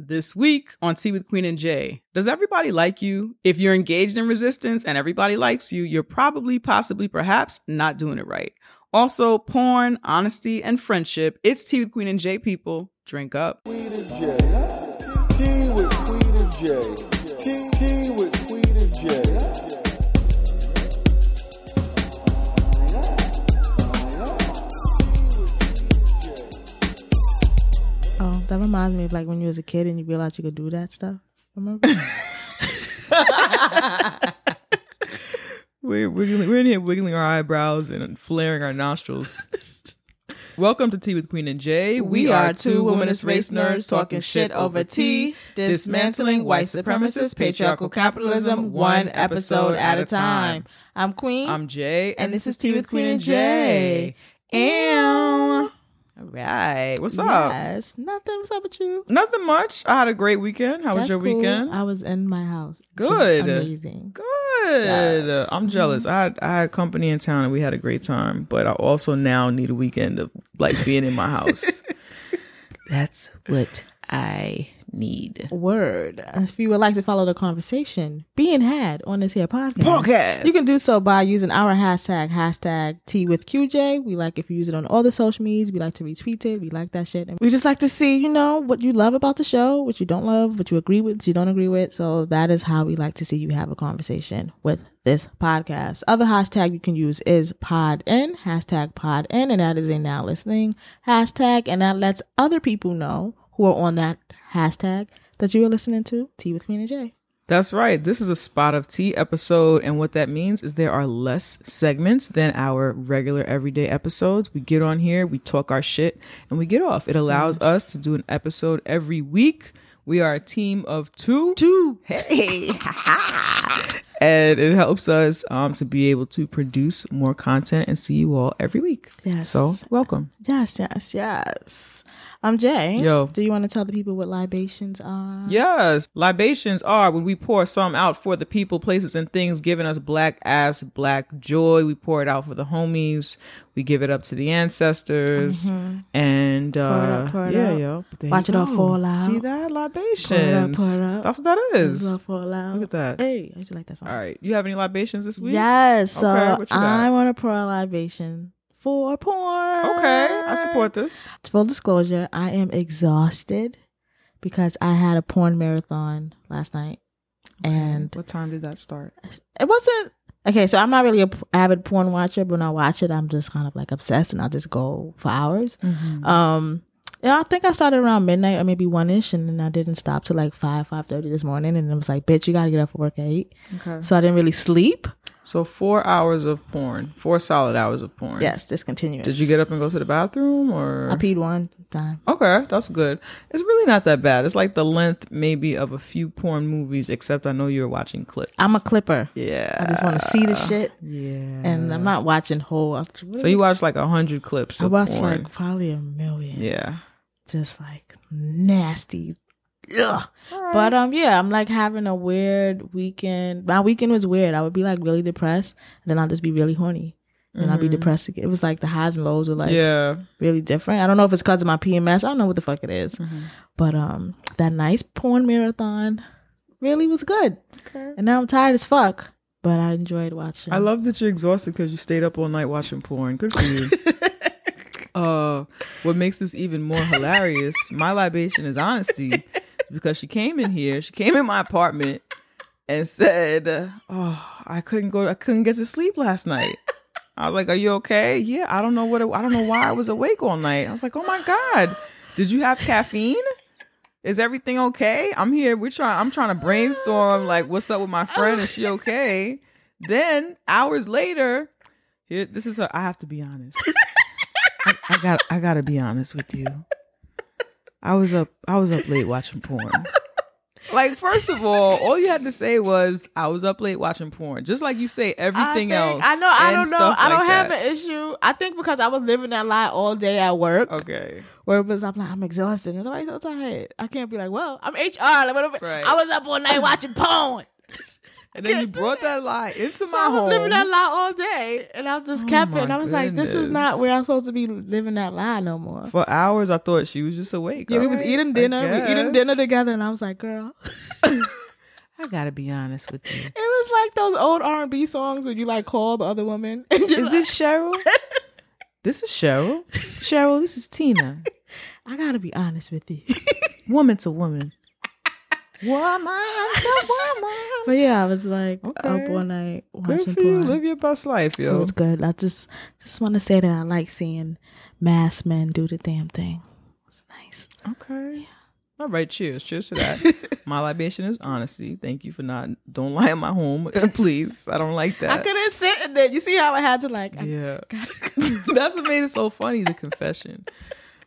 This week on Tea with Queen and Jay, does everybody like you? If you're engaged in resistance and everybody likes you, you're probably, possibly, perhaps not doing it right. Also, porn, honesty, and friendship. It's Tea with Queen and Jay, people. Drink up. Queen and Jay. Tea with Queen and Jay. That reminds me of like when you was a kid and you realized you could do that stuff. Remember? We're, wiggling, we're in here wiggling our eyebrows and flaring our nostrils. Welcome to Tea with Queen and Jay. We are two womanist race nerds talking shit over tea, dismantling white supremacist patriarchal capitalism one episode at a time. I'm Queen, I'm Jay, and this is Tea with Queen and Jay. Ew. All right. What's up? Yes, nothing. What's up with you? Nothing much. I had a great weekend. How was your cool. weekend? I was in my house. Good. amazing. Good. Yes. I'm jealous. Mm-hmm. I had I had company in town and we had a great time, but I also now need a weekend of like being in my house. That's what I need. Word. If you would like to follow the conversation being had on this here podcast, Podcast. You can do so by using our hashtag, hashtag T with QJ. We like if you use it on all the social medias. We like to retweet it. We like that shit. And we just like to see, you know, what you love about the show, what you don't love, what you agree with, what you don't agree with. So that is how we like to see you have a conversation with this podcast. Other hashtag you can use is PodIn, hashtag PodIn, and that is a now listening hashtag. And that lets other people know who are on that hashtag that you are listening to Tea with Queen and Jay. That's right. This is a spot of tea episode, and what that means is there are less segments than our regular everyday episodes. We get on here, we talk our shit, and we get off. It allows us to do an episode every week. We are a team of two. Two. Hey. and it helps us um, to be able to produce more content and see you all every week. Yes. So, welcome. Yes, yes, yes. I'm Jay. Yo. Do you want to tell the people what libations are? Yes, libations are when we pour some out for the people, places, and things, giving us black ass, black joy. We pour it out for the homies. We give it up to the ancestors, and uh, Mm-hmm. up, pour it yeah, up. yo, Watch it all fall out. See that libations? pour it up. That's what that is. For loud. Look at that. Hey, I used to like that song. All right, you have any libations this week? Yes. So Okay, what you got? I want to pour a libation for porn. Okay, I support this. Full disclosure, I am exhausted because I had a porn marathon last night. And What time did that start? it wasn't okay. So I'm not really a p- avid porn watcher, but when I watch it, I'm just kind of like obsessed, and I'll just go for hours. Um, yeah, I think I started around midnight or maybe one ish, and then I didn't stop till like five five thirty this morning, and it was like, bitch, you gotta get up for work at eight. Okay. So I didn't really sleep. So four hours of porn, four solid hours of porn. Yes, just continuous. Did you get up and go to the bathroom or? I peed one time. Okay, that's good. It's really not that bad. It's like the length maybe of a few porn movies, except I know you're watching clips. I'm a clipper. yeah. I just want to see the shit, yeah. and I'm not watching whole. so you watch like a hundred clips. I watched porn. like probably a million. yeah. just like nasty. Ugh. But um, yeah, I'm like having a weird weekend. My weekend was weird. I would be like really depressed, and then I'll just be really horny, and I'll be depressed again. It was like the highs and lows were like yeah. really different. I don't know if it's because of my PMS. I don't know what the fuck it is. but um, that nice porn marathon really was good. Okay. And now I'm tired as fuck, but I enjoyed watching. I love that you're exhausted because you stayed up all night watching porn. Good for you. uh, what makes this even more hilarious? My libation is honesty because she came in here. She came in my apartment and said, "Oh, I couldn't go. I couldn't get to sleep last night." I was like, "Are you okay?" Yeah, I don't know what. It, I don't know why I was awake all night. I was like, "Oh my god, did you have caffeine?" Is everything okay? I'm here. We're trying. I'm trying to brainstorm. Like, what's up with my friend? Is she okay? Then hours later, here. This is. A, I have to be honest. I, I got. I got to be honest with you. I was up. I was up late watching porn. Like, first of all, all you had to say was I was up late watching porn. Just like you say everything I think- else. I know. I don't know. I don't like have that. an issue. I think because I was living that lie all day at work. Okay. Where it was, I'm like, I'm exhausted. And I'm so tired. I can't be like, well, I'm HR. Like, Right. I was up all night watching porn. And then you brought that. that lie into So my I was home. living that lie all day, and I just Oh kept it. And I was like, "This is not where I'm supposed to be living that lie no more." For hours, I thought she was just awake. Yeah, we All was eating dinner. We eating dinner together, and I was like, "Girl." I gotta be honest with you. It was like those old R and B songs where you like call the other woman. Is this Cheryl? this is Cheryl. Cheryl, this is Tina. I gotta be honest with you. Woman to woman. Woman woman. but yeah, I was like Okay. up all night Good watching for you. porn. Live your best life, yo. It was good. I just just want to say that I like seeing mass men do the damn thing. It's nice. Okay. All right, cheers. Cheers to that. my libation is honesty. Thank you for not don't lie in my home. Please. I don't like that. I couldn't sit in there. You see how I had to like. I Yeah. That's what made it so funny, the confession.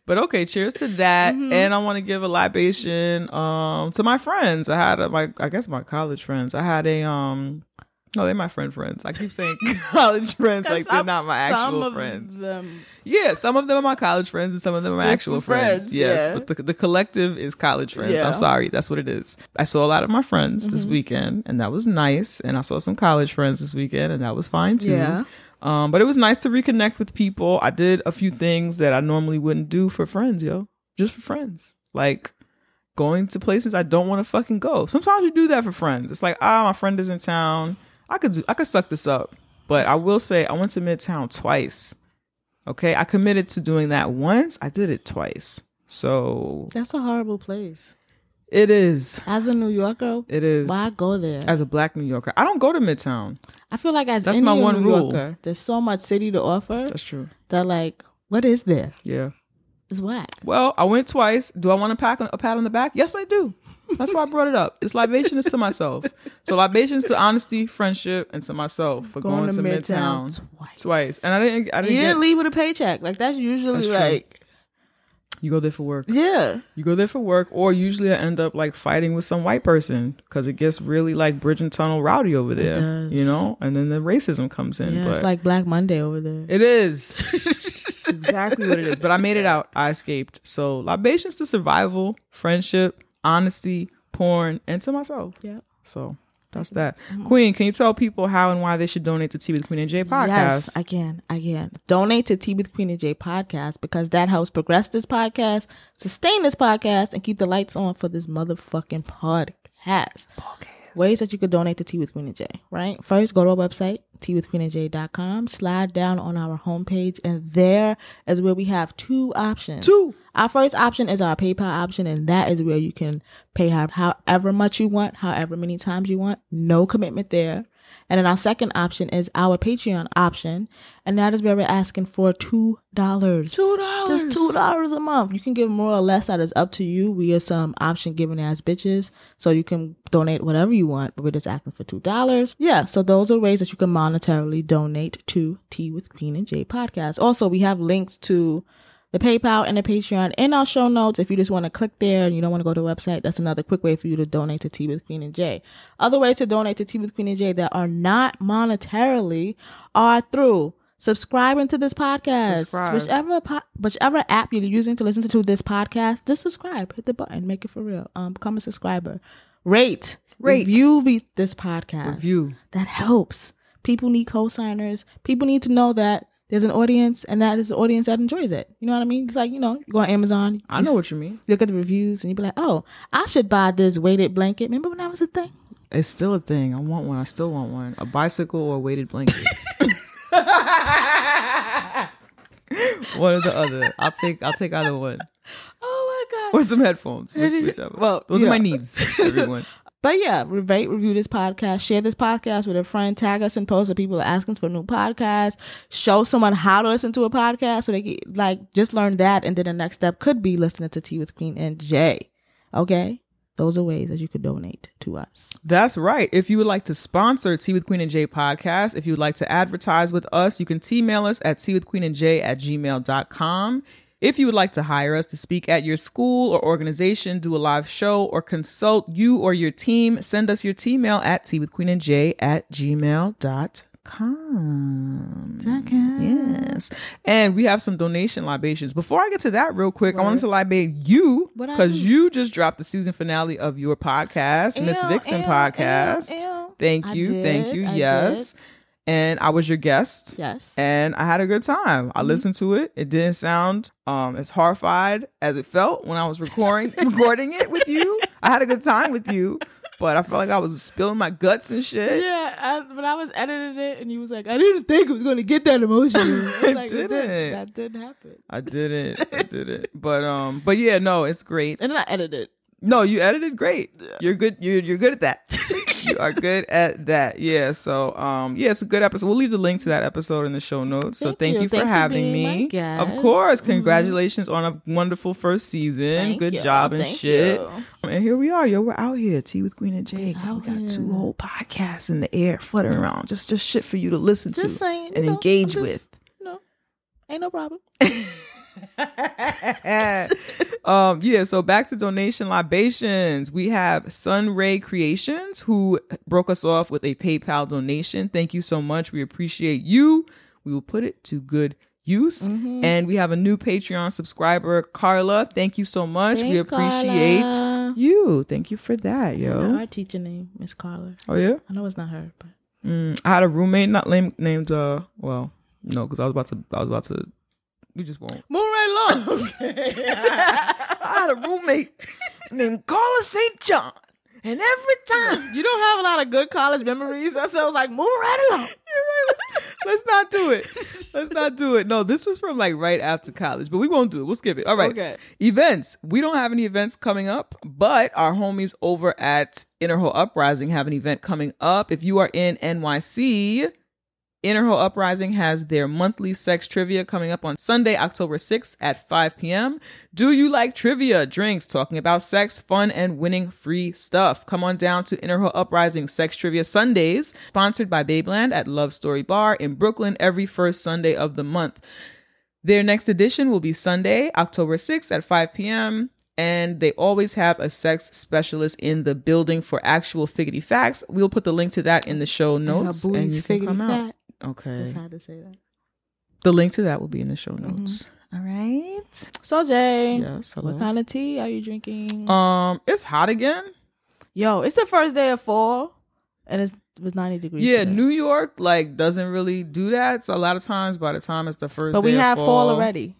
But okay, cheers to that. Mm-hmm. And I want to give a libation um to my friends. I had a, my I guess my college friends. I had a um no, they're my friend friends. I keep saying college friends like they're Some- not my some actual of friends. them- Yeah, some of them are my college friends and some of them are my actual friends, friends. Yes, yeah. but the, the collective is college friends. Yeah. I'm sorry, that's what it is. I saw a lot of my friends this Mm-hmm. weekend, and that was nice. And I saw some college friends this weekend, and that was fine too. Yeah. Um, but it was nice to reconnect with people. I did a few things that I normally wouldn't do for friends, yo. Just for friends, like going to places I don't want to fucking go. Sometimes you do that for friends. It's like, ah, my friend is in town. I could do, I could suck this up. But I will say, I went to Midtown twice. Okay, I committed to doing that once. I did it twice. So That's a horrible place. It is. As a New Yorker, It is. why go there? As a black New Yorker, I don't go to Midtown. I feel like as That's my one New rule. Yorker, there's so much city to offer That's true. that like, what is there? Yeah. It's whack. Well, I went twice. Do I want a pat on, a pat on the back? Yes, I do. That's why I brought it up. It's libations to myself. So libations to honesty, friendship, and to myself for going, to, Midtown, twice. twice. And I didn't. I didn't. You get, didn't leave with a paycheck. Like that's usually That's like, You go there for work. yeah. You go there for work, or usually I end up like fighting with some white person because it gets really like bridge and tunnel rowdy over there. You know, and then the racism comes in. Yeah, but it's like Black Monday over there. It is. It's exactly what it is. But I made it out. I escaped. So libations to survival, friendship, honesty, porn, and to myself. Yeah. So that's that. Mm-hmm. Queen, can you tell people how and why they should donate to Tea with Queen and J podcast? Yes, I can. I can. Donate to Tea with Queen and J podcast because that helps progress this podcast, sustain this podcast, and keep the lights on for this motherfucking podcast. podcast. Ways that you could donate to Tea with Queen and J, right? First, go to our website, teawithqueenandj.com, slide down on our homepage, and there is where we have two options. Two. Our first option is our PayPal option, and that is where you can pay how, however much you want, however many times you want. No commitment there. And then our second option is our Patreon option, and that is where we're asking for two dollars. Two dollars. Just two dollars a month. You can give more or less. That is up to you. We are some option giving ass bitches, so you can donate whatever you want. But we're just asking for two dollars. Yeah. So those are ways that you can monetarily donate to Tea with Queen and Jay podcast. Also, we have links to the PayPal and the Patreon in our show notes. If you just want to click there and you don't want to go to the website, that's another quick way for you to donate to Tea with Queen and Jay. Other ways to donate to Tea with Queen and Jay that are not monetarily are through subscribing to this podcast. Subscribe. Whichever po- whichever app you're using to listen to this podcast, just subscribe. Hit the button. Make it for real. Um, become a subscriber. Rate. Rate. Review this podcast. Review. That helps. People need co-signers. People need to know that there's an audience and that is an audience that enjoys it. You know what I mean? It's like, you know, you go on Amazon. I know what you mean. you look at the reviews and you be like, oh, I should buy this weighted blanket. Remember when that was a thing? It's still a thing. I want one. I still want one. A bicycle or a weighted blanket. one or the other. I'll take. I'll take either one. Oh my God. Or some headphones. Whichever. Well, those are my needs. Everyone. But yeah, rate, review this podcast, share this podcast with a friend, tag us in posts that people are asking for new podcasts, show someone how to listen to a podcast so they can like just learn that. And then the next step could be listening to Tea with Queen and Jay. Okay. Those are ways that you could donate to us. That's right. If you would like to sponsor Tea with Queen and Jay podcast, if you would like to advertise with us, you can email us at tea with queen and J at gmail.com. If you would like to hire us to speak at your school or organization, do a live show, or consult you or your team, send us your email at tea with queen and J at gmail.com. Yes. And we have some donation libations. Before I get to that real quick, I wanted to libate you because you just dropped the season finale of your podcast, Miss Vixen ew, podcast. ew, ew. Thank you. Thank you. I yes. And I was your guest. Yes. And I had a good time. I Mhm. listened to it. It didn't sound um as horrified as it felt when I was recording recording it with you. I had a good time with you, but I felt like I was spilling my guts and shit. Yeah, I, when I was editing it, and you was like, "I didn't think it was going to get that emotion." I like, didn't. did- That didn't happen. I didn't. I did it. But um but yeah, no, it's great. And then I edited. No, you edited great. You're good. You're you're good at that. you are good at that. Yeah. So um yeah, it's a good episode. We'll leave the link to that episode in the show notes. so Thank thank you. you, for Thanks having my me. Of course. Mhm. Congratulations on a wonderful first season. Thank good you. job and Thank shit. you. And here we are, yo. We're out here, Tea with Queen and Jake. We Out got two whole podcasts in the air fluttering around. Just just shit for you to listen Just to saying, and know, engage I'm with. just- No, ain't no problem. um yeah so back to donation libations. We have sunray creations who broke us off with a paypal donation. Thank you so much. We appreciate you. We will put it to good use. Mm-hmm. and we have a new patreon subscriber carla. Thank you so much. We appreciate Carla. you. Thank you for that yo. Our teacher name is Carla. oh yeah? I know it's not her, but Mm, I had a roommate not named named uh well no because I was about to I was about to we just won't move right along. I had a roommate named Carla St. John. And every time you don't have a lot of good college memories. That sounds like move right along. let's not do it. Let's not do it. No, this was from like right after college, but we won't do it. We'll skip it. All right. Okay. Events. We don't have any events coming up, but our homies over at Inner Hoe Uprising have an event coming up. If you are in NYC, Inner Hoe Uprising has their monthly sex trivia coming up on Sunday, October 6th at 5 p.m. Do you like trivia, drinks, talking about sex, fun, and winning free stuff? Come on down to Inner Hoe Uprising Sex Trivia Sundays, sponsored by Babeland at Luv Story Bar in Brooklyn every first Sunday of the month. Their next edition will be Sunday, October 6th at 5 p.m. And they always have a sex specialist in the building for actual figgity facts. We'll put the link to that in the show notes. And you can come out. Okay. Just had to say that. The link to that will be in the show Mm-hmm. notes. All right. So Jay, Yes. Hello. what kind of tea are you drinking? Um, it's hot again. Yo, it's the first day of fall, and it's, it was ninety degrees. Yeah, today. New York like doesn't really do that. So a lot of times, by the time it's the first, but we have fall already.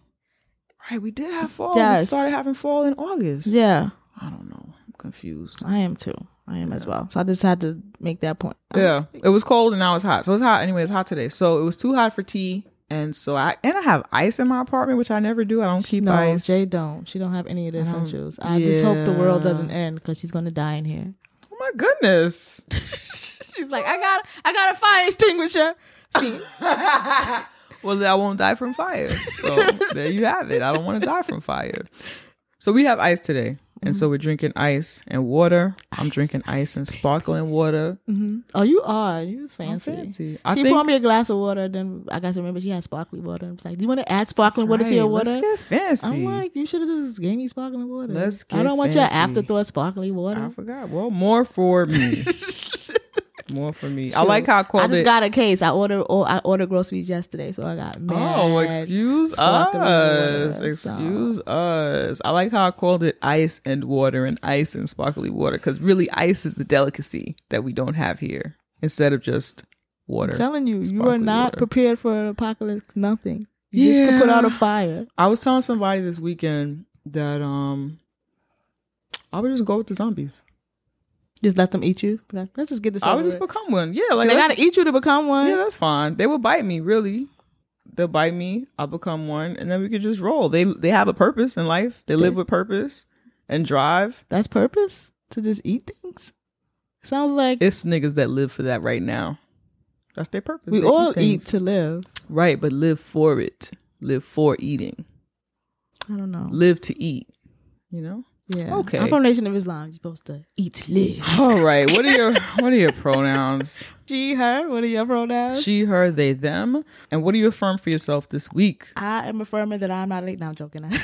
Right, we did have fall. We Yes. started having fall in August. Yeah, I don't know. I'm confused. I am too. I am as well. So I just had to make that point. Yeah, it was cold and now it's hot. So it's hot anyway. It's hot today. So it was too hot for tea, and so I and I have ice in my apartment, which I never do. I don't keep no, ice. Jay don't. She don't have any of the essentials. I just hope the world doesn't end because she's gonna die in here. oh my goodness. She's like, I got, I got a fire extinguisher. See, well, I won't die from fire. So there you have it. I don't want to die from fire. So we have ice today. And so we're drinking ice and water. I'm drinking ice and sparkling water. hmm oh, you are. You fancy. fancy. She think poured me a glass of water. Then I got to remember she had sparkling water. I'm like, "Do you want to add sparkling water to your water?" Let's get fancy. I'm like, "You should have just gave me sparkling water." Let's I don't want your afterthought sparkling water. I forgot. Well, more for me. more for me. I like how I I just it. got a case. I ordered. Oh, I ordered groceries yesterday, so I got. Mad Oh, excuse us. water, excuse us. I like how I called it ice and water and ice and sparkly water because really ice is the delicacy that we don't have here instead of just water. I'm telling you, you are not water. prepared for an apocalypse. Nothing. You just could put out a fire. I was telling somebody this weekend that um I would just go with the zombies. Just let them eat you. Like, let's just get this I would just with. become one. Yeah, like They gotta eat you to become one. Yeah, that's fine. They will bite me, really. They'll bite me. I'll become one, and then we can just roll. They they have a purpose in life. They live with purpose and drive. That's purpose to just eat things. Sounds like It's niggas that live for that right now. That's their purpose. we They all eat things. to live. right, but live for it. Live for eating. I don't know. Live to eat. You know. Yeah. Okay. I'm from Nation of Islam. You're supposed to eat live. All right. What are your What are your pronouns? She, her. What are your pronouns? She, her, they, them. And what do you affirm for yourself this week? I am affirming that I'm not late. Now I'm joking. Are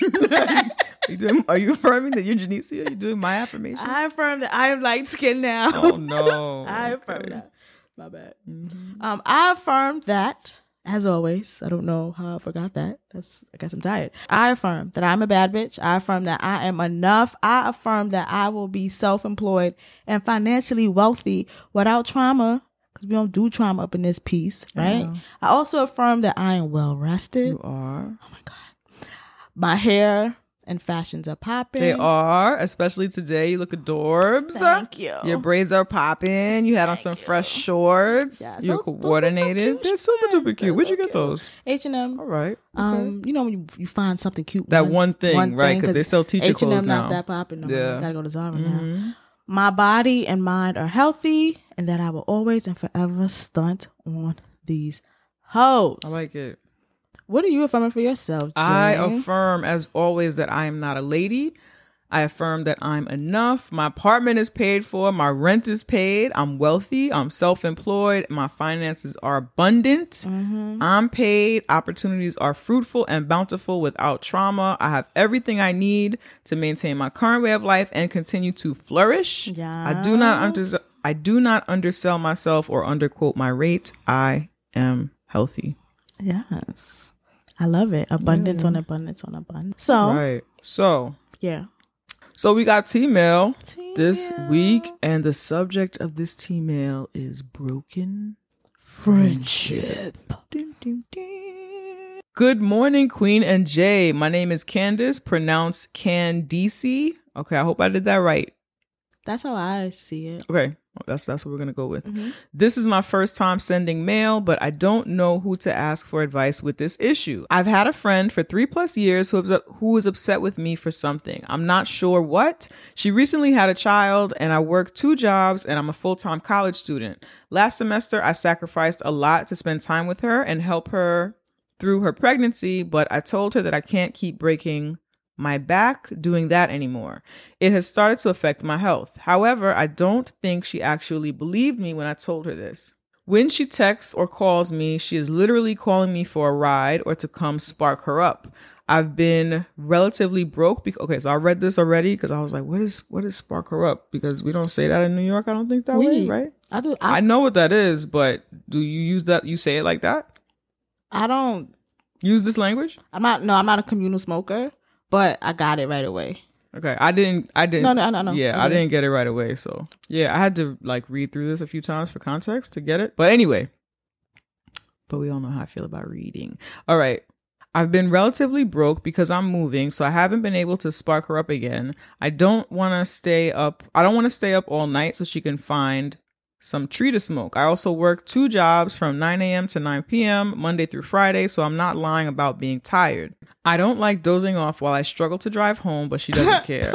you, doing, are you affirming that you're Janicia? Are you doing my affirmation? I affirm that I am light skinned now. oh no. I affirm Okay. that. My bad. Mhm. Um, I affirm that as always, I don't know how I forgot that. That's I guess I'm tired. I affirm that I'm a bad bitch. I affirm that I am enough. I affirm that I will be self-employed and financially wealthy without trauma. Because we don't do trauma up in this piece, right? know. I also affirm that I am well rested. You are. Oh my god. My hair and fashions are popping. They are, especially today. You look adorbs. Thank you. Your braids are popping. You had on some fresh shorts. Yes, You're those- those coordinated. cute They're super duper cute. Where'd you get cute. those? H and M. All right. Okay. Um, you know when you, you find something cute. That one thing, right? Because they sell teacher H&M clothes not now. that popping no more. Yeah. Gotta go to Zara now. Mhm. My body and mind are healthy, and that I will always and forever stunt on these hoes. I like it. What are you affirming for yourself? I affirm, as always, that I am not a lady. I affirm that I'm enough. My apartment is paid for. My rent is paid. I'm wealthy. I'm self employed. My finances are abundant. Mm-hmm. I'm paid. Opportunities are fruitful and bountiful without trauma. I have everything I need to maintain my current way of life and continue to flourish. I do not under I do not undersell myself or underquote my rate. I am healthy. Yes, I love it. Abundance on abundance on abundance. So Right. So yeah, So we got T mail this week, and the subject of this T mail is broken friendship. Dun, dun, dun. Good morning, Queen and Jay. My name is Candace, pronounced Candice. Okay, I hope I did that right. That's how I see it. Okay, that's that's what we're gonna go with. Mhm. This is my first time sending mail, but I don't know who to ask for advice with this issue. I've had a friend for three plus years who was, who was upset with me for something. I'm not sure what. She recently had a child, and I work two jobs, and I'm a full time college student. Last semester, I sacrificed a lot to spend time with her and help her through her pregnancy, but I told her that I can't keep breaking my back doing that anymore. It has started to affect my health. However, I don't think she actually believed me when I told her this. When she texts or calls me, she is literally calling me for a ride or to come spark her up. I've been relatively broke. Because, okay, so I read this already because I was like, "What is what is spark her up?" Because we don't say that in New York. I don't think that way, right? I do. I I, know what that is, but do you use that? You say it like that? I don't. Use this language? I'm not. No, I'm not a communal smoker, but I got it right away. Okay, I didn't. I didn't. No, no, no, no. Yeah, I didn't get it right away. So yeah, I had to like read through this a few times for context to get it. But anyway, but we all know how I feel about reading. All right. I've been relatively broke because I'm moving, so I haven't been able to spark her up again. I don't want to stay up. I don't want to stay up all night so she can find some tree to smoke. I also work two jobs from 9 a.m. to 9 p.m. Monday through Friday, so I'm not lying about being tired. I don't like dozing off while I struggle to drive home, but she doesn't care.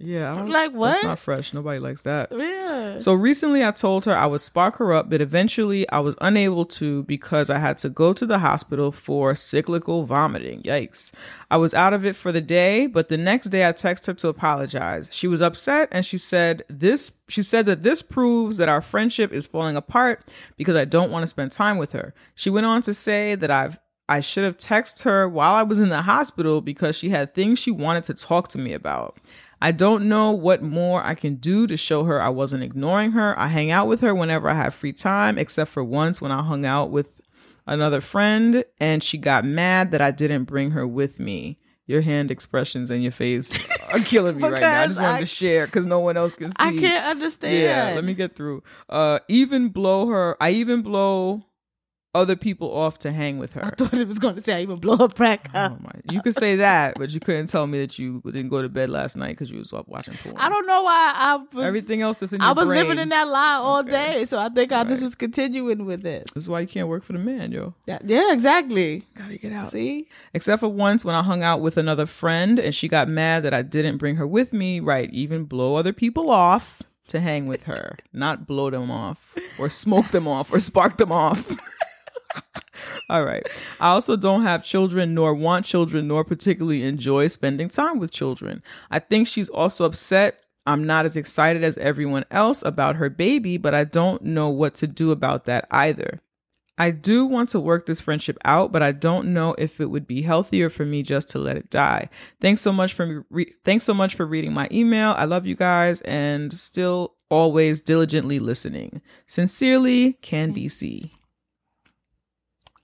Yeah, Like what? That's not fresh. Nobody likes that. Yeah. So recently I told her I would spark her up, but eventually I was unable to because I had to go to the hospital for cyclical vomiting. Yikes. I was out of it for the day, but the next day I texted her to apologize. She was upset and she said this she said that this proves that our friendship is falling apart because I don't want to spend time with her. She went on to say that I've I should have texted her while I was in the hospital because she had things she wanted to talk to me about. I don't know what more I can do to show her I wasn't ignoring her. I hang out with her whenever I have free time, except for once when I hung out with another friend and she got mad that I didn't bring her with me. Your hand expressions and your face are killing me right now. I just wanted I- to share because no one else can see. I can't understand. Yeah, let me get through. Uh, even blow her. I even blow other people off to hang with her. I thought it was going to say I even blow up crack. Oh my! You could say that, but you couldn't tell me that you didn't go to bed last night because you was up watching porn. I don't know why I was. Everything else that's in your I was brain. living in that lie all Okay. day, so I think I just was continuing with it. That's why you can't work for the man, yo. Yeah, yeah exactly. Gotta get out. See, Except for once when I hung out with another friend and she got mad that I didn't bring her with me. Right? Even blow other people off to hang with her, not blow them off or smoke them off or spark them off. All right. I also don't have children, nor want children, nor particularly enjoy spending time with children. I think she's also upset. I'm not as excited as everyone else about her baby, but I don't know what to do about that either. I do want to work this friendship out, but I don't know if it would be healthier for me just to let it die. Thanks so much for re- thanks so much for reading my email. I love you guys and still always diligently listening. Sincerely, Candice.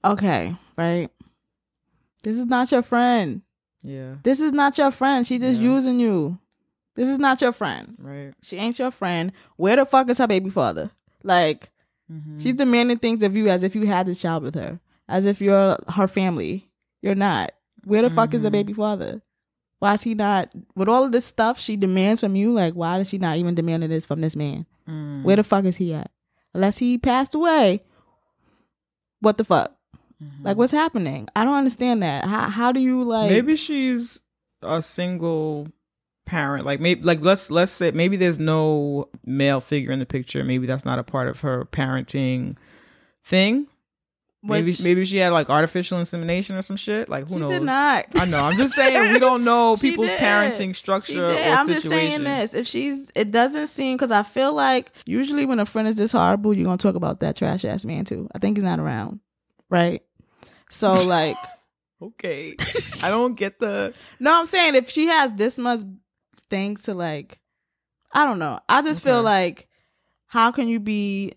Okay, right? This is not your friend. Yeah. This is not your friend. She just Yeah. using you. This is not your friend. Right. She ain't your friend. Where the fuck is her baby father? Like, Mhm. she's demanding things of you as if you had this child with her, as if you're her family. You're not. Where the fuck is the Mhm. baby father? Why is he not? With all of this stuff she demands from you, like, why is she not even demanding this from this man? Mm. Where the fuck is he at? Unless he passed away. What the fuck? Mhm. Like, what's happening? I don't understand that. How how do you like? maybe she's a single parent like maybe like let's let's say maybe there's no male figure in the picture maybe that's not a part of her parenting thing maybe which maybe she had like artificial insemination or some shit like who she knows did not. i know i'm just saying we don't know people's did. parenting structure She or. I'm situation just saying this. If she's, it doesn't seem because I feel like usually when a friend is this horrible, you're gonna talk about that trash ass man too. I think he's not around, right? So like, okay i don't get the no, I'm saying if she has this much things to like, I don't know. I just feel like, how can you be?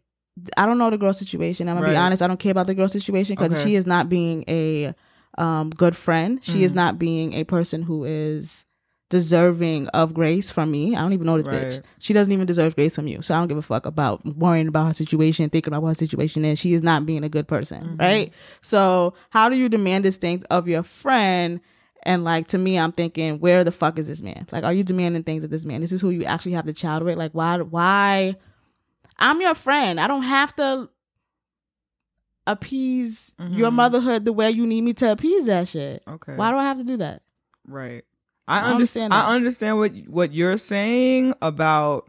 I don't know the girl situation. I'm gonna be honest. I don't care about the girl situation because Okay. she is not being a um, good friend. She is Mhm. not being a person who is deserving of grace from me. I don't even know this bitch. She doesn't even deserve grace from you. So I don't give a fuck about worrying about her situation, thinking about what her situation is. She is not being a good person, Mhm. right? So how do you demand these things of your friend? And like to me, I'm thinking, where the fuck is this man? Like, are you demanding things of this man? This is who you actually have the child with. Like, why? Why? I'm your friend. I don't have to appease your Mhm. motherhood the way you need me to appease that shit. okay Why do I have to do that? Right. I, I understand. I understand what what you're saying about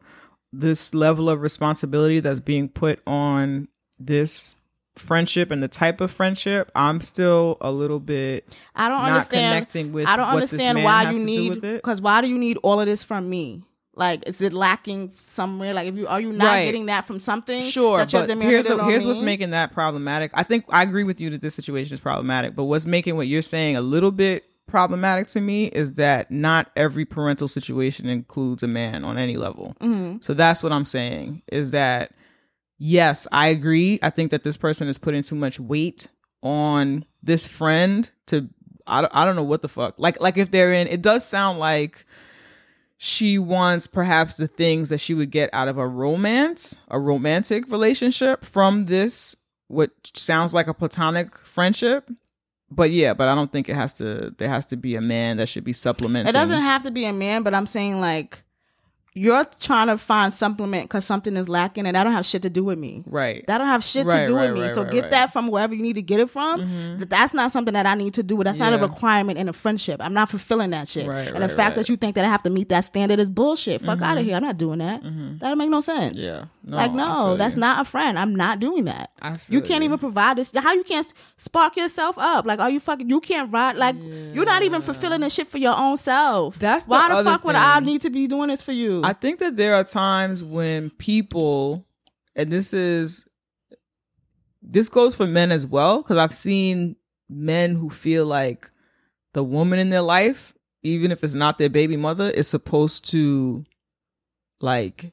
this level of responsibility that's being put on this friendship and the type of friendship. I'm still a little bit I don't understand. connecting with. I don't understand why you need because why do you need all of this from me? Like, is it lacking somewhere? Like, if you are you not Right. getting that from something? Sure, but here's the, here's what's making that problematic. I think I agree with you that this situation is problematic, but what's making what you're saying a little bit problematic to me is that not every parental situation includes a man on any level. Mhm. So that's what I'm saying is that yes, I agree. I think that this person is putting too much weight on this friend to I don't, I don't know what the fuck. Like like if they're in it does sound like she wants perhaps the things that she would get out of a romance, a romantic relationship from this what sounds like a platonic friendship. But yeah, but I don't think it has to there has to be a man that should be supplementing. It doesn't have to be a man, but I'm saying like you're trying to find supplement because something is lacking, and that don't have shit to do with me. right. That don't have shit to do right, with me. right, so right, get right. that from wherever you need to get it from. Mhm. Th- That's not something that I need to do. That's not a requirement in a friendship. I'm not fulfilling that shit. Right, and the fact right. that you think that I have to meet that standard is bullshit. Fuck out of here. I'm not doing that. Mhm. That don't make no sense. Yeah. No, like no, that's you. not a friend. I'm not doing that. You can't even provide this. How you can't spark yourself up? Like, are you fucking? You can't ride. Like, you're not even fulfilling this shit for your own self. That's the why the other fuck would I need to be doing this for you? I think that there are times when people, and this is, this goes for men as well, because I've seen men who feel like the woman in their life, even if it's not their baby mother, is supposed to, like,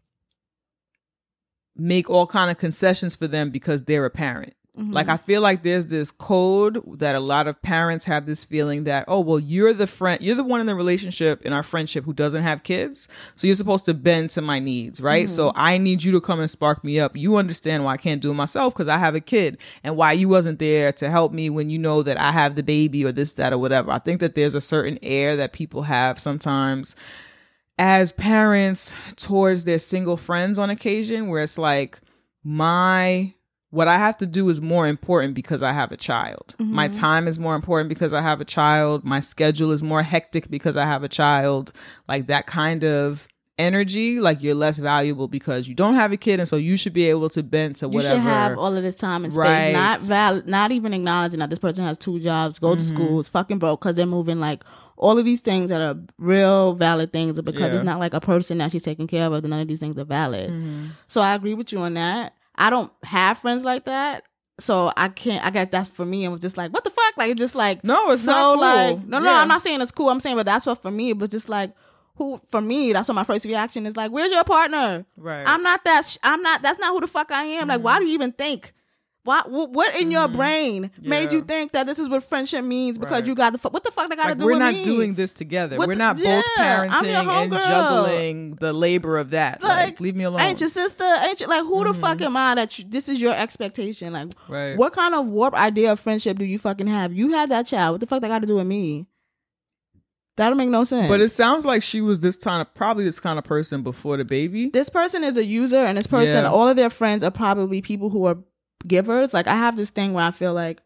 make all kind of concessions for them because they're a parent. Mhm. Like I feel like there's this code that a lot of parents have this feeling that oh well you're the friend you're the one in the relationship in our friendship who doesn't have kids. So you're supposed to bend to my needs right? So I need you to come and spark me up. You understand why I can't do it myself because I have a kid and why you wasn't there to help me when you know that I have the baby or this that or whatever. I think that there's a certain air that people have sometimes as parents towards their single friends on occasion where it's like my what I have to do is more important because I have a child. My time is more important because I have a child. My schedule is more hectic because I have a child. Like that kind of energy, like you're less valuable because you don't have a kid and so you should be able to bend to whatever. You should have all of this time and space, Right. not valid, not even acknowledging that this person has two jobs, go to Mm-hmm. school, is fucking broke because they're moving like all of these things that are real valid things, because Yeah. it's not like a person that she's taking care of, none of these things are valid. Mm-hmm. So I agree with you on that. I don't have friends like that. So I can't. I got that's for me. I'm just like, what the fuck? Like it's just like No, it's so not cool. like no, no. Yeah. I'm not saying it's cool. I'm saying, but that's what for me. But just like who for me, that's what my first reaction is like. Where's your partner? Right. I'm not that. Sh- I'm not. That's not who the fuck I am. Like, why do you even think What, what in your brain made Mm-hmm. Yeah. you think that this is what friendship means because Right. you got the fu- what the fuck they got to Like do we're not me? doing this together. What we're the- not both yeah, I'm parenting and homegirl. juggling the labor of that. Like, leave me alone. Ain't your sister? Ain't you like who the fuck am I that you, this is your expectation? Like, Mm-hmm. Right. what kind of warp idea of friendship do you fucking have? You had that child. What the fuck they got to do with me? That don't make no sense. But it sounds like she was this kind of probably this kind of person before the baby. this person is a user, and this person, Yeah. all of their friends are probably people who are givers. Like I have this thing where I feel like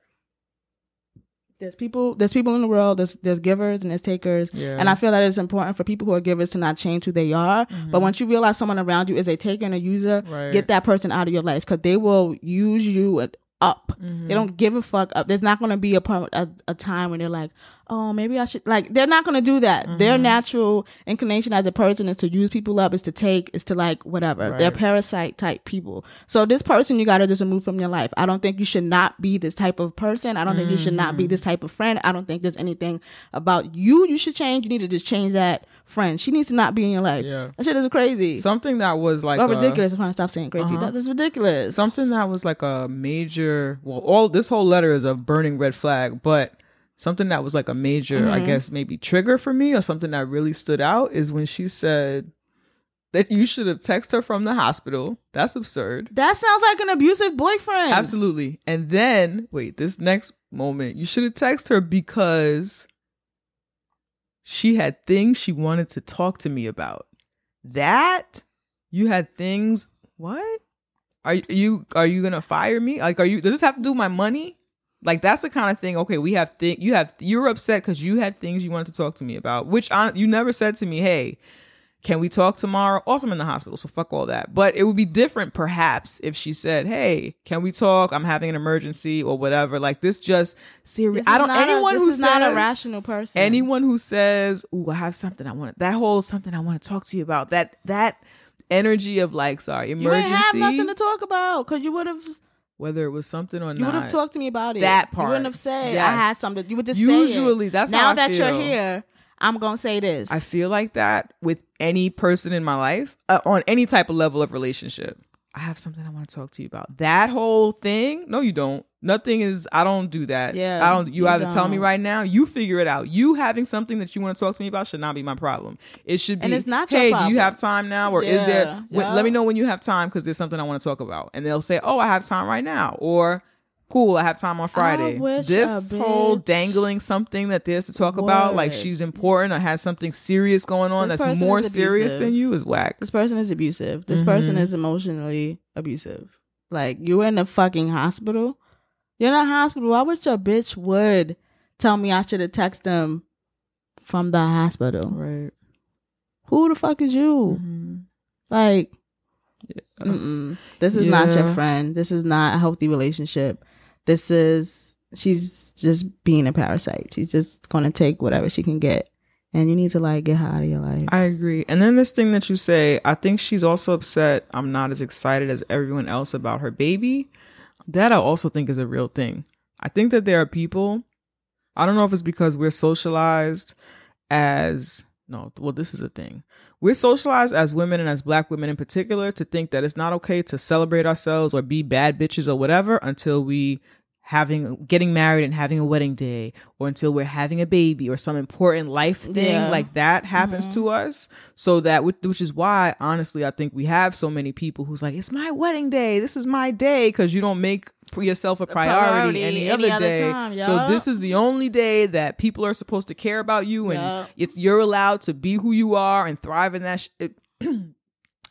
there's people, there's people in the world, there's there's givers and there's takers, Yeah. and I feel that it's important for people who are givers to not change who they are. But once you realize someone around you is a taker and a user, Mm-hmm. Right. get that person out of your life because they will use you at- up. Mm-hmm. They don't give a fuck up. There's not going to be a, part, a a time when they're like, oh, maybe I should. Like, they're not going to do that. Their Mm-hmm. natural inclination as a person is to use people up, is to take, is to like whatever. They're parasite type people. So this person you got to just remove from your life. I don't think you should not be this type of person. I don't think you should not Mm-hmm. be this type of friend. I don't think there's anything about you you should change. You need to just change that friend. She needs to not be in your life. Yeah. That shit is crazy. Something that was like oh, a- ridiculous. I'm trying to stop saying crazy. Uh-huh. That is ridiculous. something that was like a major well all this whole letter is a burning red flag but something that was like a major Mm-hmm. i guess maybe trigger for me or something that really stood out is when she said that you should have texted her from the hospital that's absurd That sounds like an abusive boyfriend. absolutely and then wait this next moment you should have texted her because she had things she wanted to talk to me about. That? You had things what? Are you are you gonna fire me? Like are you does this have to do with my money? Like that's the kind of thing okay we have thing you have you're upset because you had things you wanted to talk to me about which I, you never said to me hey can we talk tomorrow also i'm in the hospital so fuck all that but it would be different perhaps if she said hey can we talk i'm having an emergency or whatever like this just serious i don't a- anyone this who is says not a rational person. anyone who says ooh i have something i want that whole something i want to talk to you about that that energy of like sorry you emergency have nothing to talk about because you would have whether it was something or not, you would have talked to me about it. That part. You wouldn't have said I had something. You would just Usually, that's now how I that you're here. I'm gonna say this. I feel like that with any person in my life uh, on any type of level of relationship. I have something I want to talk to you about. That whole thing? No, you don't. Nothing is. I don't do that. Yeah, I don't. You, you either tell me right now. You figure it out. You having something that you want to talk to me about should not be my problem. It should be. And it's not Hey, do you have time now, or is there? Yeah, when- yeah. let me know when you have time because there's something I want to talk about. And they'll say, "Oh, I have time right now," or "Cool, I have time on Friday." this a whole dangling something that there's to talk about, like she's important or has something serious going on This that's more serious than you, is whack. this person is abusive. This person Mm-hmm. is emotionally abusive. Like you're in the fucking hospital. You're in a hospital. I wish your bitch would tell me I should have texted them from the hospital. Right. Who the fuck is you? Like, mm-mm. this is not your friend. This is not a healthy relationship. This is she's just being a parasite. She's just gonna take whatever she can get, and you need to like get her out of your life. I agree. And then this thing that you say, I think she's also upset I'm not as excited as everyone else about her baby. That I also think is a real thing. I think that there are people, I don't know if it's because we're socialized as, no, well, this is a thing. We're socialized as women and as black women in particular to think that it's not okay to celebrate ourselves or be bad bitches or whatever until we having getting married and having a wedding day or until we're having a baby or some important life thing Yeah. like that happens Mm-hmm. to us so that which, is why honestly i think we have so many people who's like it's my wedding day this is my day because you don't make yourself a priority, priority any, any other other day time, so this is the only day that people are supposed to care about you and Yup. it's you're allowed to be who you are and thrive in that sh-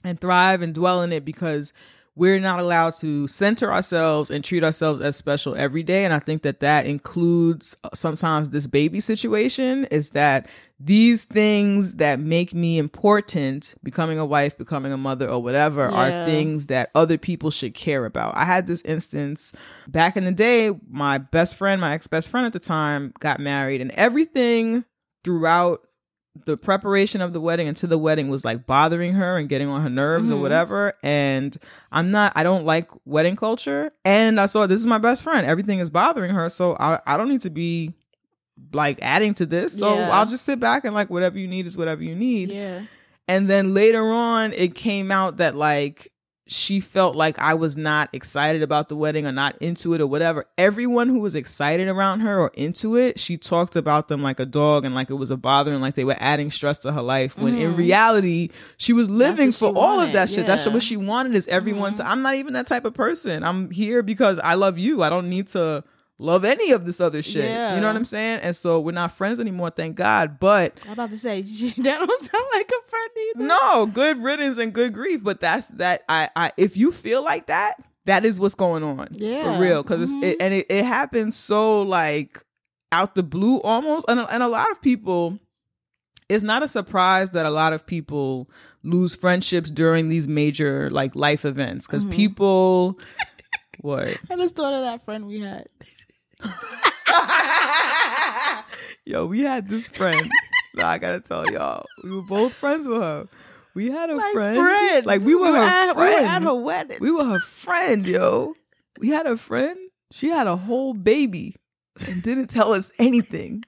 and thrive and dwell in it because we're not allowed to center ourselves and treat ourselves as special every day. And i think that that includes sometimes this baby situation is that these things that make me important becoming a wife becoming a mother or whatever are things that other people should care about. I had this instance back in the day my best friend my ex-best friend at the time got married and everything throughout the preparation of the wedding and to the wedding was like bothering her and getting on her nerves or Mhm. whatever. And I'm not, I don't like wedding culture. And I saw this is my best friend. Everything is bothering her. So I, I don't need to be like adding to this. So Yeah. I'll just sit back and like whatever you need is whatever you need. yeah. And then later on, it came out that like she felt like I was not excited about the wedding or not into it or whatever. Everyone who was excited around her or into it, she talked about them like a dog and like it was a bother and like they were adding stress to her life. When in reality, she was living for all of that shit. That's what she wanted is everyone to. I'm not even that type of person. I'm here because I love you. I don't need to love any of this other shit. You know what I'm saying? And so we're not friends anymore, thank God. But I'm about to say that don't sound like a friend either. no, good riddance and good grief. But that's that. I, I, if you feel like that, that is what's going on. Yeah. for real. Because Mhm. it and it, it happens so like out the blue almost, and a- and a lot of people. It's not a surprise that a lot of people lose friendships during these major like life events because Mm-hmm. people. what? I just thought of that friend we had. Yo, we had this friend. that I gotta tell y'all, we were both friends with her. We had a Like friend, friends. like we were her at, friend. We were at her wedding. We were her friend, yo. We had a friend. She had a whole baby and didn't tell us anything.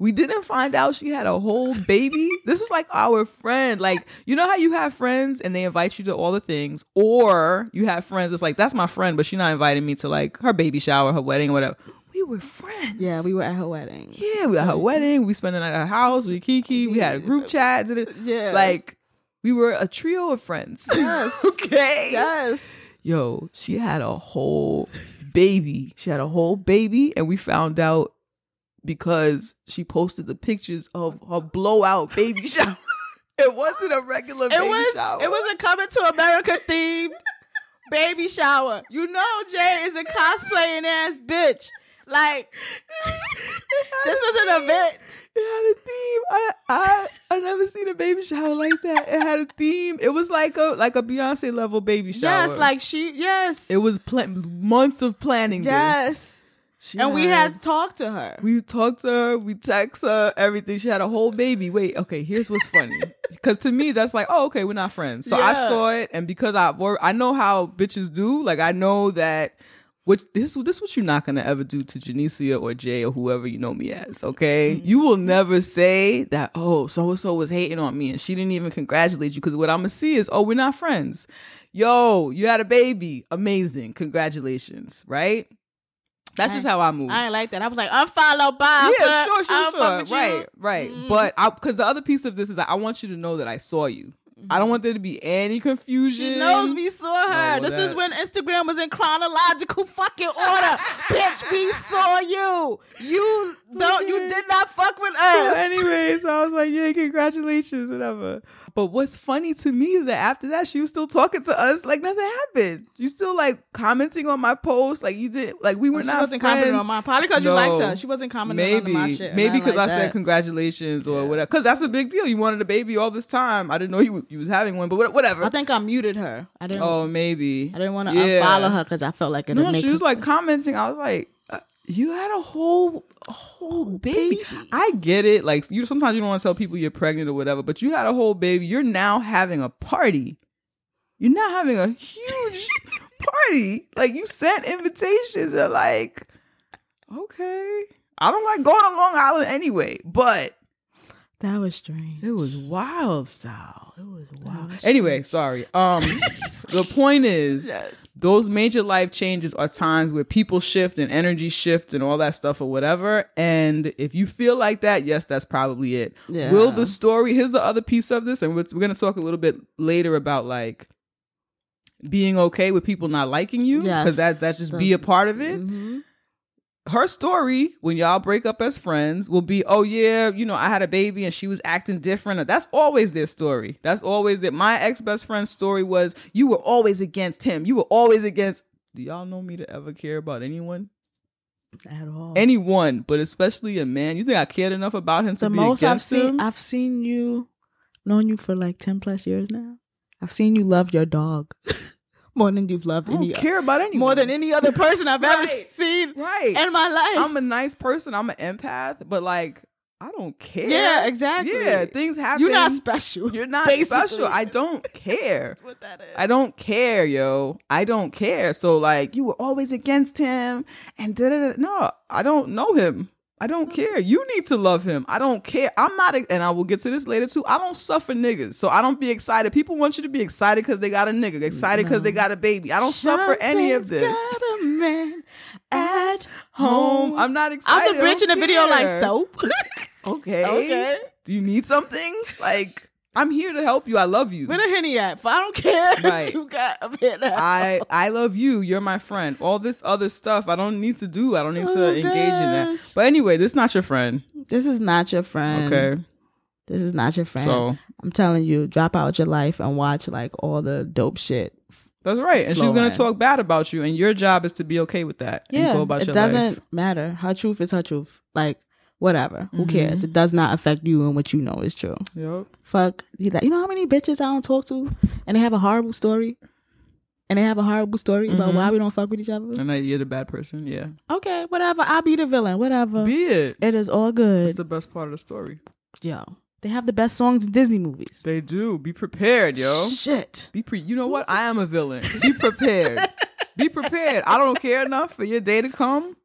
We didn't find out she had a whole baby. This was like our friend. Like, you know how you have friends and they invite you to all the things, or you have friends that's like, that's my friend, but she's not inviting me to like her baby shower, her wedding, whatever. We were friends. yeah, we were at her wedding. Yeah, we at her wedding. We spent the night at her house. We kiki. We had a group chat. Yeah. Like we were a trio of friends. Yes. okay. Yes. Yo, she had a whole baby. She had a whole baby, and we found out because she posted the pictures of her blowout baby shower. it wasn't a regular It baby was shower. it was a coming to America theme baby shower. You know Jay is a cosplaying ass bitch. Like this was an event. It had a theme. I I I never seen a baby shower like that. It had a theme. It was like a like a Beyonce level baby shower. Yes, like she yes. it was pla- months of planning. this. She And we had talked to her. we talked to her, we text her, everything. She had a whole baby. Wait, okay, here's what's funny. Because to me, that's like, oh, okay, we're not friends. So I saw it, and because I I know how bitches do. Like I know that. What this this what you're not gonna ever do to Janicia or Jay or whoever you know me as, okay? Mm-hmm. You will never say that, oh, so and so was hating on me and she didn't even congratulate you. Because what I'm gonna see is, oh, we're not friends. Yo, you had a baby. Amazing. Congratulations, right? That's just how I move. I ain't like that. I was like, unfollow Bob. Yeah, sure, sure, sure. you. Right, right. Mm. But because the other piece of this is that I want you to know that I saw you. I don't want there to be any confusion. She knows we saw her. Well, this was when Instagram was in chronological fucking order. Bitch, we saw you. You don't. You did not fuck with So us. anyway, so I was like, yeah, congratulations, whatever. But what's funny to me is that after that, she was still talking to us like nothing happened. You still like commenting on my post, like you did, like we were she not She wasn't friends. commenting on mine. Probably because you liked No. her. She wasn't commenting Maybe, on my shit. maybe because like I said congratulations or whatever. Because that's a big deal. You wanted a baby all this time. I didn't know you you was having one, but whatever. I think I muted her. I didn't. oh, maybe. I didn't want to Yeah. unfollow her because I felt like it No, make she was like commenting. I was like, uh, "You had a whole, a whole baby. I get it. Like you, sometimes you don't want to tell people you're pregnant or whatever, but you had a whole baby. You're now having a party. You're now having a huge party. Like you sent invitations. And like, okay, I don't like going to Long Island anyway, but that was strange. it was wild style. It was wild. was Anyway, sorry. Um, the point is, Yes. those major life changes are times where people shift and energy shift and all that stuff or whatever. And if you feel like that, yes, that's probably it. Yeah. Will the story? Here's the other piece of this, and we're, we're gonna talk a little bit later about like being okay with people not liking you because Yes. that that just be a part of it Mhm. Her story when y'all break up as friends will be, oh yeah, you know, I had a baby and she was acting different. That's always their story. That's always that. My ex best friend's story was you were always against him. You were always against. Do y'all know me to ever care about anyone? At all. Anyone, but especially a man. You think I cared enough about him to be most I've against seen, him? I've seen you, known you for like ten plus years now. I've seen you love your dog more than you've loved I don't any care about anyone. more than any other person I've ever seen right. in my life. I'm a nice person. I'm an empath, but like I don't care. yeah, exactly. Yeah, things happen. You're not special. You're not basically. special. I don't care. That's what that is. I don't care, yo. I don't care. So like you were always against him and da da da. No, I don't know him. I don't care. You need to love him. I don't care. I'm not, and I will get to this later too. I don't suffer niggas, so I don't be excited. People want you to be excited because they got a nigga, excited because they mm-hmm. got a baby. I don't suffer any of this. Got a man at Home. I'm not excited. I'm the bitch in the video like soap. Okay. Okay. Do you need something? Like, I'm here to help you. I love you. Where the henny at? I don't care. Right. you got a bit of I I love you. You're my friend. All this other stuff I don't need to do. I don't need to Oh, engage in that. But anyway, this is not your friend. This is not your friend. Okay. This is not your friend. So I'm telling you, drop out your life and watch like all the dope shit. that's right. And she's gonna talk bad about you, and your job is to be okay with that. and Yeah, go about it your doesn't life. matter. Her truth is her truth. Like whatever. Who Mm-hmm. cares? It does not affect you and what you know is true. Yep. Fuck. You know you know how many bitches I don't talk to, and they have a horrible story, and they have a horrible story about Mm-hmm. why we don't fuck with each other. And that you're the bad person. Yeah. Okay, whatever. I'll be the villain. Whatever. Be it. it is all good. That's the best part of the story. Yo, they have the best songs in Disney movies. They do. Be prepared, yo. Shit. Be pre. You know what? I am a villain. Be prepared. Be prepared. I don't care enough for your day to come.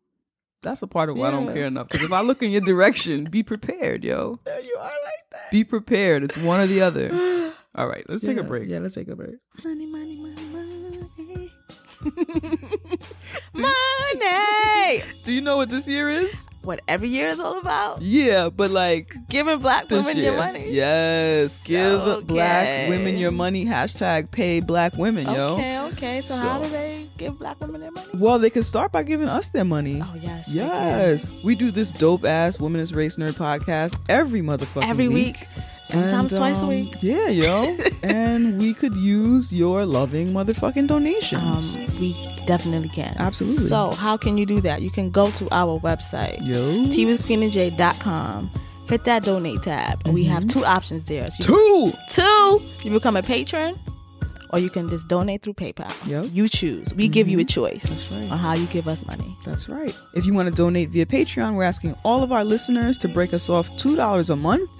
That's a part of why I don't care enough. Because if I look in your direction, be prepared, yo. There you are like that. Be prepared. It's one or the other. All right, let's take a break. Yeah, let's take a break. Money, money, money, money. money. Do you know what this year is? What every year is all about? Yeah, but like Giving black women year. your money. Yes, give Okay. black women your money. Hashtag pay black women, yo. Okay, okay. So, how do they give black women their money? Well, they can start by giving us their money. Oh yes. Yes, we do this dope ass Women's Race Nerd podcast every motherfucking Every week. week. Sometimes And, twice a um, week. Yeah, yo. and we could use your loving motherfucking Um, donations. we definitely can. Absolutely. So how can you do that? You can go to our website. yo. TeaWithQueenandJ.com. Hit that donate tab. And we have two options there. So Two. two, you become a patron, or you can just donate through PayPal. Yep. You choose. We give you a choice That's right. on how you give us money. That's right. If you want to donate via Patreon, we're asking all of our listeners to break us off $2 a month.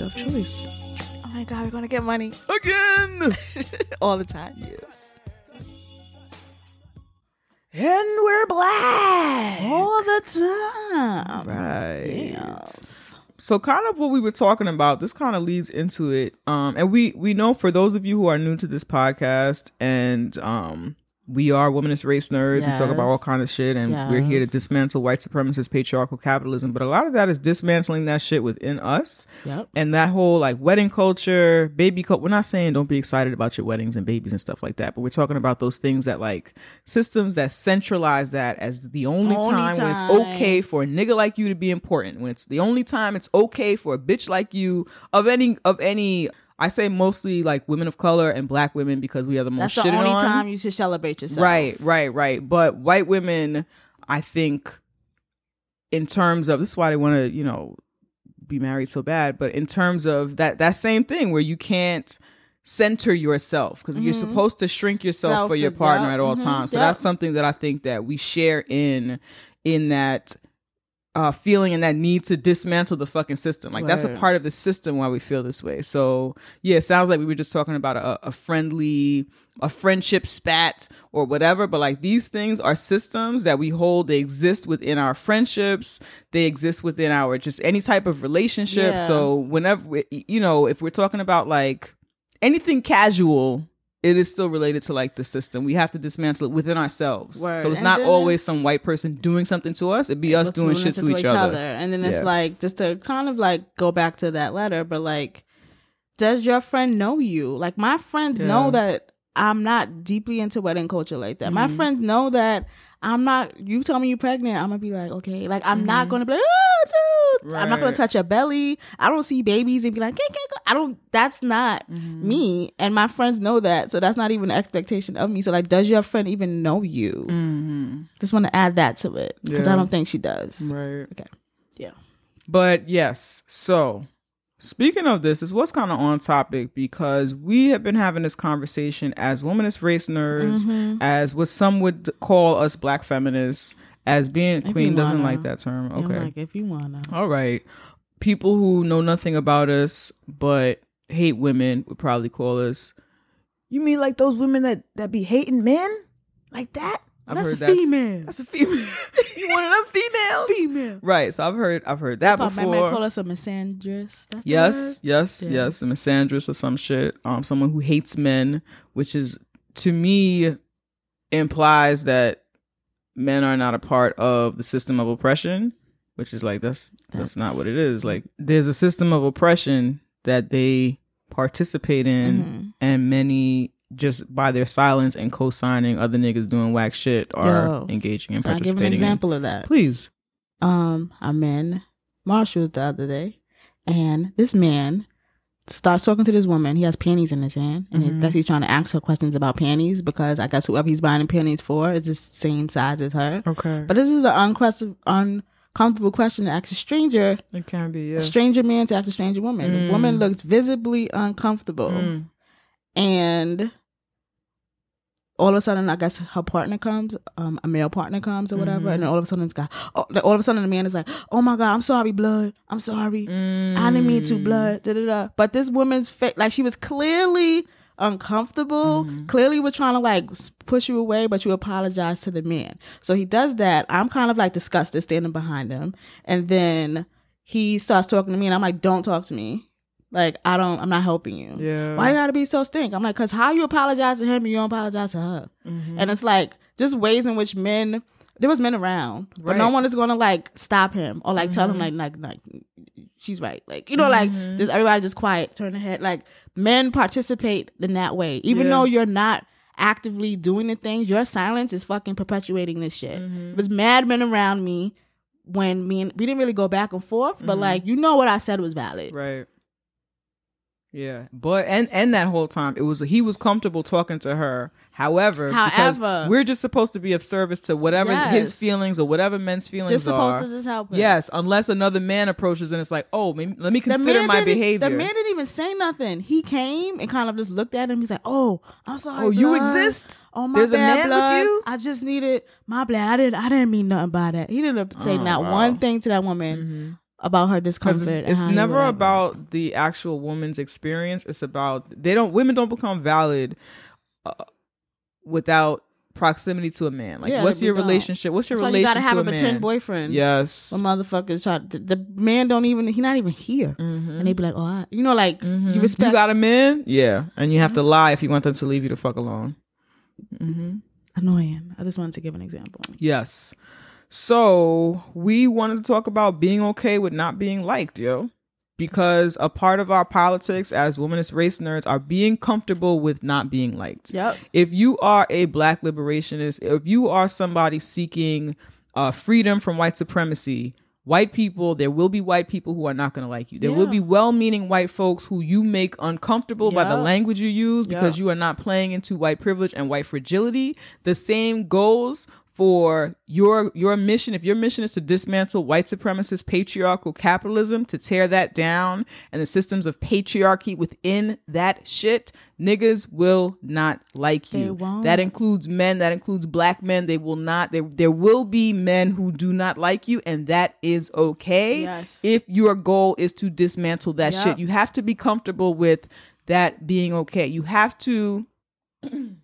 of choice. Oh my god, we're gonna get money Again. all the time. yes. And we're black. All the time. Right. Yes. So kind of what we were talking about, this kind of leads into it. Um and we we know for those of you who are new to this podcast and um we are womanist race nerds. We talk about all kind of shit and we're here to dismantle white supremacist patriarchal capitalism, but a lot of that is dismantling that shit within us. Yep. And that whole like wedding culture, baby culture. We're not saying don't be excited about your weddings and babies and stuff like that, but we're talking about those things that like systems that centralize that as the only, Only time, when it's okay for a nigga like you to be important. When it's the only time it's okay for a bitch like you of any of any. I say mostly like women of color and black women because we are the most That's the only on. time you should celebrate yourself. Right, right, right. But white women, I think, in terms of this is why they want to, you know, be married so bad. But in terms of that, that same thing where you can't center yourself because you're supposed to shrink yourself Mm-hmm. Self for your partner at all mhm, times. So yep. that's something that I think that we share in in that uh, feeling and that need to dismantle the fucking system. Like that's a part of the system why we feel this way. So yeah, it sounds like we were just talking about a, a friendly, a friendship spat or whatever. But like these things are systems that we hold. They exist within our friendships. They exist within our just any type of relationship. Yeah. So whenever we, you know, if we're talking about like anything casual. It is still related to like the system. We have to dismantle it within ourselves. Word. So it's And not always it's- some white person doing something to us. It'd be us Let's doing shit it to each, other. And then it's Yeah. like just to kind of like go back to that letter, but like, does your friend know you? Like my friends Yeah. know that I'm not deeply into wedding culture like that. My Mhm. friends know that I'm not. You tell me you're pregnant, I'm gonna be like, okay. Like I'm not Mhm. gonna be like, oh, dude. I'm not gonna touch your belly. I don't see babies and be like, "Get, get, go." I don't. That's not Mm-hmm. me. And my friends know that, so that's not even an expectation of me. So like, does your friend even know you? Mm-hmm. Just want to add that to it because I don't think she does. Right. Okay. Yeah. But yes, so speaking of this, is what's kind of on topic because we have been having this conversation as womanist race nerds, Mm-hmm. as what some would call us black feminists, as being you Queen doesn't like that term. Okay. like, if you wanna, All right. People who know nothing about us but hate women would probably call us. You mean like those women that that be hating men like that? I've that's a heard that's- female. That's a female. you one of them females? female. Right. So I've heard I've heard that before. My man call us a misandrist. That's yes, yes, Yeah. yes. A misandrist or some shit. Um, someone who hates men, which is to me implies that men are not a part of the system of oppression. Which is like that's that's, not what it is. Like there's a system of oppression that they participate in, Mhm. and many just by their silence and co-signing other niggas doing whack shit are Yo, engaging and Can I give participating. an in. example of that? Please. Um, I'm in Marshalls the other day, and this man starts talking to this woman. He has panties in his hand, and Mhm. I guess he's trying to ask her questions about panties because I guess whoever he's buying the panties for is the same size as her. Okay. But this is the unquest- uncomfortable question to ask a stranger, it can be. Yeah. a stranger man to ask a stranger woman. Mm. The woman looks visibly uncomfortable, Mm. and all of a sudden, I guess her partner comes, um, a male partner comes or whatever, and then all of a sudden, it's got, oh, all of a sudden, the man is like, "Oh my god, I'm sorry, blood. I'm sorry. I didn't mean to, Mm. blood." Da da da. But this woman's face, like, she was clearly uncomfortable. Mm-hmm. Clearly, was trying to like push you away, but you apologize to the man. So he does that. I'm kind of like disgusted, standing behind him, and then he starts talking to me, and I'm like, "Don't talk to me." Like I don't, I'm not helping you. Yeah. Why you gotta be so stink? I'm like, cause how you apologize to him and you don't apologize to her? Mm-hmm. And it's like just ways in which men, there was men around, but no one is gonna like stop him or like tell him mm-hmm. like, like, like, she's right. Like you know, like mm-hmm. just everybody just quiet, turn their head. Like men participate in that way, even Yeah. though you're not actively doing the things. Your silence is fucking perpetuating this shit. Mm-hmm. It was mad men around me when me and we didn't really go back and forth, but like you know what I said was valid. Right. Yeah, but and and that whole time it was he was comfortable talking to her. However, because However. we're just supposed to be of service to whatever his feelings or whatever men's feelings are. Just supposed are. to just help him. yes, unless another man approaches and it's like, oh, let me consider my behavior. The man didn't even say nothing. He came and kind of just looked at him. He's like, "Oh, I'm sorry. oh, you exist? Oh my There's a man blood. with you. I just needed my blood. I didn't. I didn't mean nothing by that. He didn't say Oh, not wow. one thing to that woman mm-hmm. About her discomfort. it's, it's never about the actual woman's experience it's about they don't women don't become valid uh, without proximity to a man like Yeah, what's your don't. relationship what's your That's why you gotta have a a man pretend boyfriend. yes When motherfuckers try the, the man don't even he not even here, and they be like, "Oh, I, you know, like you respect." Mm-hmm. you got a man yeah and you have to lie if you want them to leave you the fuck alone annoying. I just wanted to give an example. yes so we wanted to talk about being okay with not being liked yo because a part of our politics as womanist race nerds are being comfortable with not being liked Yep. if you are a black liberationist, if you are somebody seeking uh, freedom from white supremacy, white people, there will be white people who are not going to like you. There will be well meaning white folks who you make uncomfortable by the language you use because Yeah. you are not playing into white privilege and white fragility. The same goes for your your mission if your mission is to dismantle white supremacist patriarchal capitalism to tear that down and the systems of patriarchy within that shit niggas will not like They you won't. that includes men that includes black men they will not there there will be men who do not like you and that is okay Yes. if your goal is to dismantle that Yep. shit you have to be comfortable with that being okay you have to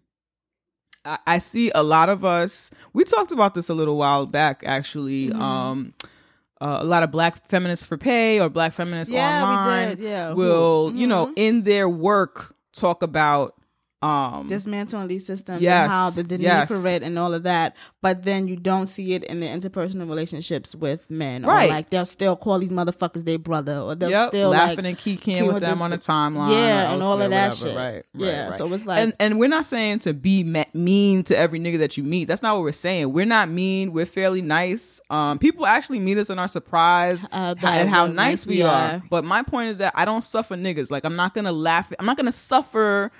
I, I see a lot of us we talked about this a little while back actually Mm-hmm. um uh, a lot of black feminists for pay or black feminists Yeah, we online did, yeah. will Who- you know mhm. in their work talk about um dismantling these systems Yes, and how the, the yes. need for it and all of that, but then you don't see it in the interpersonal relationships with men. Right. Or like they'll still call these motherfuckers their brother, or they'll Yep, still laughing like, and kicking with with them the- on the timeline, Yeah, and all of that elsewhere, shit. whatever. Right, Yeah, right, so it's like- and and we're not saying to be me- mean to every nigga that you meet. That's not what we're saying. We're not mean. We're fairly nice. Um, people actually meet us and are surprised Uh, at how nice nice we we are. are. But my point is that I don't suffer niggas. Like I'm not gonna laugh. I'm not gonna suffer.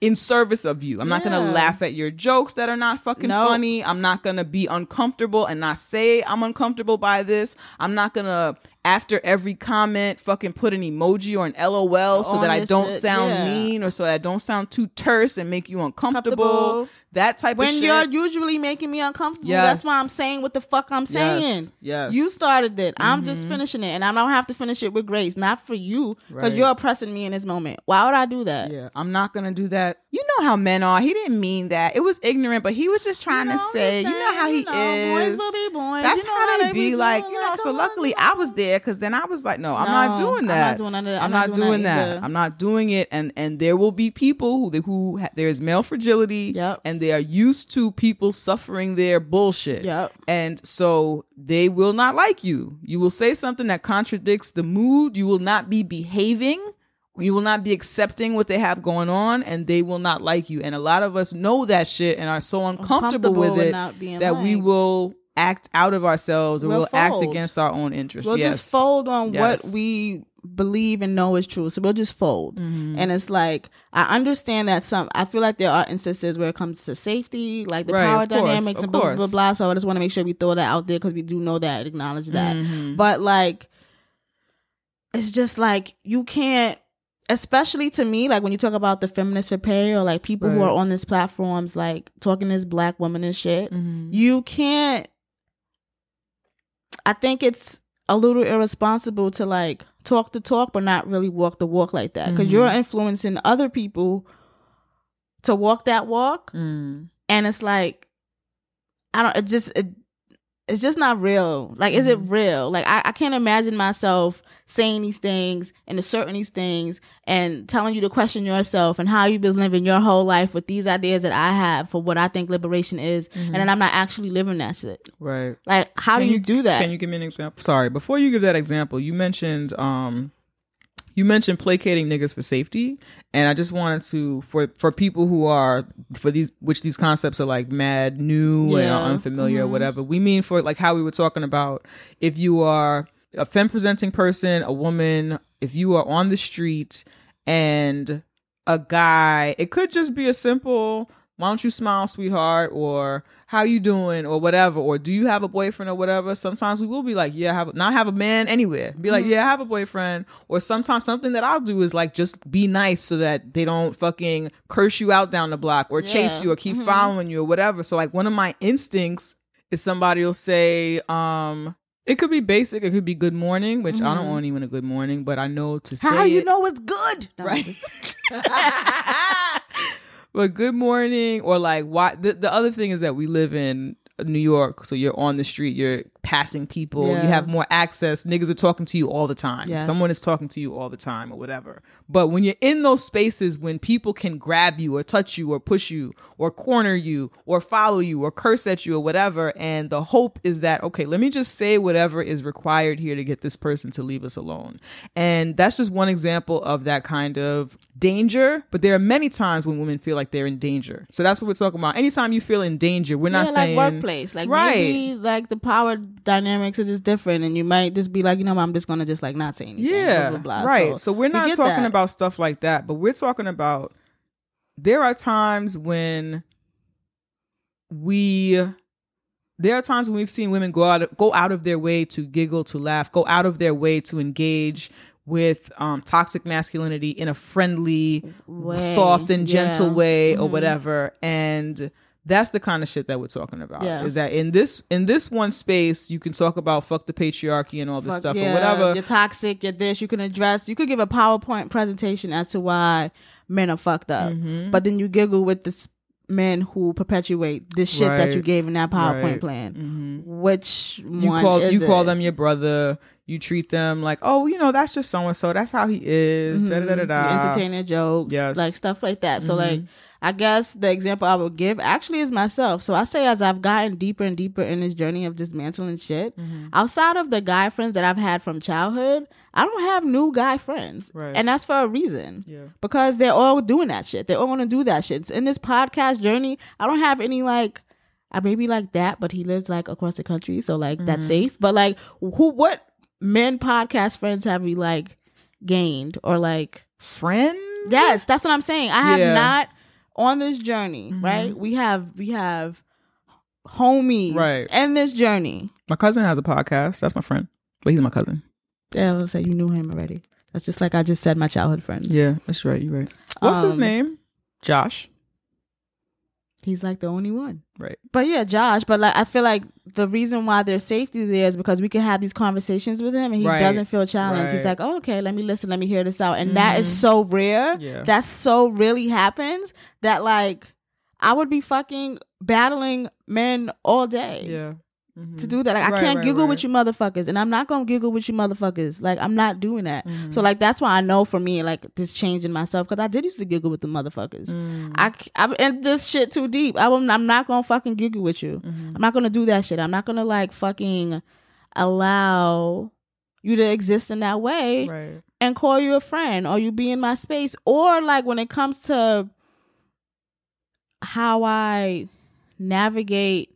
In service of you, I'm not gonna laugh at your jokes that are not fucking Nope. funny. I'm not gonna be uncomfortable and not say I'm uncomfortable by this. I'm not gonna after every comment fucking put an emoji or an LOL so that I don't shit, sound yeah. mean or so that I don't sound too terse and make you uncomfortable. That type when of shit. you're usually making me uncomfortable, Yes. that's why I'm saying what the fuck I'm saying. Yes, yes. You started it. I'm just mm-hmm. finishing it, and I don't have to finish it with grace, not for you, because Right. you're oppressing me in this moment. Why would I do that? Yeah, I'm not gonna do that. You know how men are. He didn't mean that. It was ignorant, but he was just trying You to say, just you know how saying, he you know, is. Boys will be boys. That's You know how they be doing, like, you know. So come on, luckily, I was there because then I was like, no, I'm No, not doing that. I'm not doing. I'm, I'm not, doing doing that either. I'm not doing it. And and there will be people who who there is male fragility. Yep. And they are used to people suffering their bullshit. Yep. And so they will not like you. You will say something that contradicts the mood. You will not be behaving. You will not be accepting what they have going on, and they will not like you. And a lot of us know that shit and are so uncomfortable Uncomfortable with it that we will act out of ourselves or We'll we'll act against our own interests. We'll yes. just fold on Yes. what we believe and know is true. So we'll just fold. Mm-hmm. And it's like I understand that some I feel like there are instances where it comes to safety, like the Right, power course, dynamics of and blah, blah blah blah. So I just want to make sure we throw that out there because we do know that, acknowledge that. Mhm. But like it's just like you can't especially to me, like when you talk about the feminists for pay or like people who are on these platforms like talking this black woman and shit, Mhm. you can't I think it's a little irresponsible to like talk the talk but not really walk the walk like that. Because you're influencing other people to walk that walk. Mm. and it's like I don't it just it, it's just not real. Like, is it real? Like, I, I can't imagine myself saying these things and asserting these things and telling you to question yourself and how you've been living your whole life with these ideas that I have for what I think liberation is, and then I'm not actually living that shit. Right. Like, how Can do you, do that? Can you give me an example? Sorry, before you give that example, you mentioned um you mentioned placating niggas for safety, and I just wanted to for for people who are for these which these concepts are like mad new and Yeah. are unfamiliar or whatever. We mean for like how we were talking about if you are a femme presenting person, a woman, if you are on the street and a guy, it could just be a simple why don't you smile, sweetheart, or how you doing, or whatever, or do you have a boyfriend or whatever. Sometimes we will be like, yeah, have not have a man anywhere. Be like, mm-hmm. yeah, I have a boyfriend. Or sometimes something that I'll do is like just be nice so that they don't fucking curse you out down the block or chase you or keep mm-hmm. following you or whatever. So like one of my instincts is somebody will say, um, it could be basic, it could be good morning, which I don't mm-hmm. want even a good morning, but I know to say how you it- know it's good? Right. but good morning or like why the, the other thing is that we live in New York, so you're on the street, you're passing people, Yeah. you have more access. Niggas are talking to you all the time. Yes. Someone is talking to you all the time or whatever. But when you're in those spaces when people can grab you or touch you or push you or corner you or follow you or curse at you or whatever, and the hope is that, okay, let me just say whatever is required here to get this person to leave us alone. And that's just one example of that kind of danger. But there are many times when women feel like they're in danger. So that's what we're talking about. Anytime you feel in danger, we're not yeah, saying like workplace. Like right. maybe like the power dynamics are just different, and you might just be like, you know, I'm just gonna just like not say anything. Yeah, blah, blah, blah. right. So, we're not get talking that. about stuff like that, but we're talking about there are times when we there are times when we've seen women go out go out of their way to giggle, to laugh, go out of their way to engage with um, toxic masculinity in a friendly, Way, soft and gentle yeah. way or Mhm. whatever. And that's the kind of shit that we're talking about. Yeah. Is that in this in this one space you can talk about fuck the patriarchy and all this Fuck, stuff yeah, or whatever. You're toxic. You're this. You can address. You could give a PowerPoint presentation as to why men are fucked up, Mm-hmm. but then you giggle with this men who perpetuate this shit that you gave in that PowerPoint Right. plan. Mhm. Which you one call you call them your brother. You treat them like, oh, you know, that's just so and so. That's how he is. Da, da, da, da, da. You entertain their jokes, Yes. like stuff like that. So like I guess the example I would give actually is myself. So I say as I've gotten deeper and deeper in this journey of dismantling shit, Mm-hmm. outside of the guy friends that I've had from childhood, I don't have new guy friends. Right. And that's for a reason. Yeah. Because they're all doing that shit. They're all gonna do that shit. In this podcast journey, I don't have any like I maybe like that, but he lives like across the country, so like that's Mm-hmm. safe. But like who what men podcast friends have we like gained or like Friends? Yes, that's what I'm saying. I have Yeah. not on this journey, right? We have we have homies Right. in this journey. My cousin has a podcast. That's my friend, but he's my cousin. Yeah, I was say you knew him already. That's just like I just said my childhood friends. Yeah, that's right. You're right. What's his Um, name? Josh. He's like the only one. Right. But yeah, Josh. But like, I feel like the reason why there's safety there is because we can have these conversations with him, and he Right. doesn't feel challenged. He's like, oh, okay, let me listen, let me hear this out, and that is Mhm. so rare. Yeah. That so really happens that like I would be fucking battling men all day. yeah. Mhm. To do that, like, I can't right, giggle right. with you motherfuckers, and I'm not gonna giggle with you motherfuckers. Like I'm not doing that. Mhm. So like that's why I know for me like this change in myself because I did used to giggle with the motherfuckers. Mm. I, I and this shit too deep. I, am I'm not gonna fucking giggle with you. Mhm. I'm not gonna do that shit. I'm not gonna like fucking allow you to exist in that way Right. and call you a friend or you be in my space or like when it comes to how I navigate.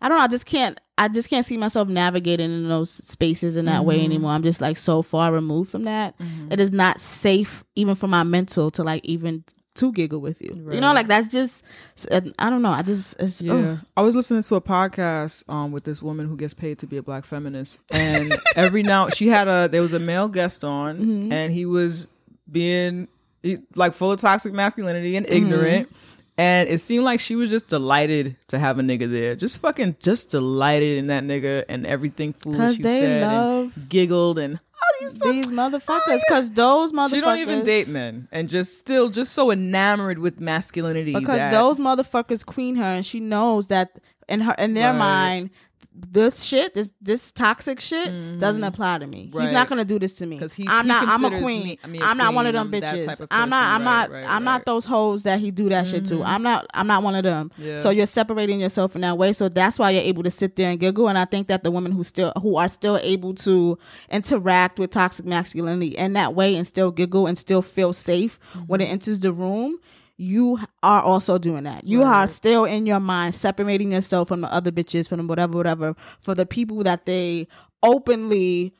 I don't know. I just can't. I just can't see myself navigating in those spaces in that way Mhm. anymore. I'm just like so far removed from that Mhm. it is not safe even for my mental to like even to giggle with you. You know, like that's just I don't know. I just it's Yeah, ugh. I was listening to a podcast um with this woman who gets paid to be a black feminist, and every now she had a there was a male guest on, Mhm. and he was being he, like full of toxic masculinity and Mm-hmm. And it seemed like she was just delighted to have a nigga there, just fucking just delighted in that nigga and everything foolish they said and giggled and oh you so these motherfuckers. Cause those motherfuckers she don't even date men and just still just so enamored with masculinity because those motherfuckers queen her and she knows that in her in their Right. mind this shit this this toxic shit doesn't apply to me. He's Mm-hmm. Not gonna do this to me. 'Cause he- I'm he not. I'm a queen. me- I mean, a I'm not one of them bitches. of I'm not. I'm not. Right, right, I'm right. not those hoes that he do that shit to. I'm not. I'm not one of them. Yeah. So you're separating yourself in that way. So that's why you're able to sit there and giggle. And I think that the women who still who are still able to interact with toxic masculinity in that way and still giggle and still feel safe when Mm-hmm. it enters the room. You are also doing that. You are still in your mind separating yourself from the other bitches, from whatever, whatever, for the people that they openly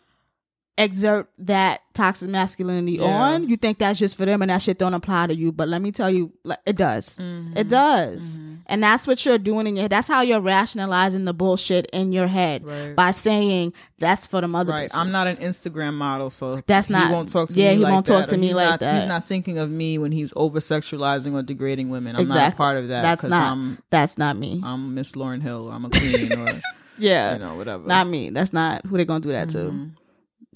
exert that toxic masculinity Yeah. on. You think that's just for them and that shit don't apply to you. But let me tell you, it does. Mm-hmm. It does. And that's what you're doing in your head. That's how you're rationalizing the bullshit in your head Right. by saying that's for the mother. Right. I'm not an Instagram model, so That's he not- won't talk to yeah, me. he like won't talk that, to or me like not, He's not thinking of me when he's over sexualizing or degrading women. I'm not a Exactly. part of that. That's not. I'm that's not me. I'm Miss Lauryn Hill. Or I'm a queen, or yeah. you know whatever. Not me. That's not who they're gonna do that Mm-hmm. to.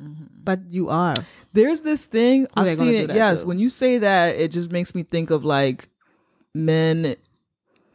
Mm-hmm. But you are. There's this thing I've seen it. Yes, to? when you say that, it just makes me think of like men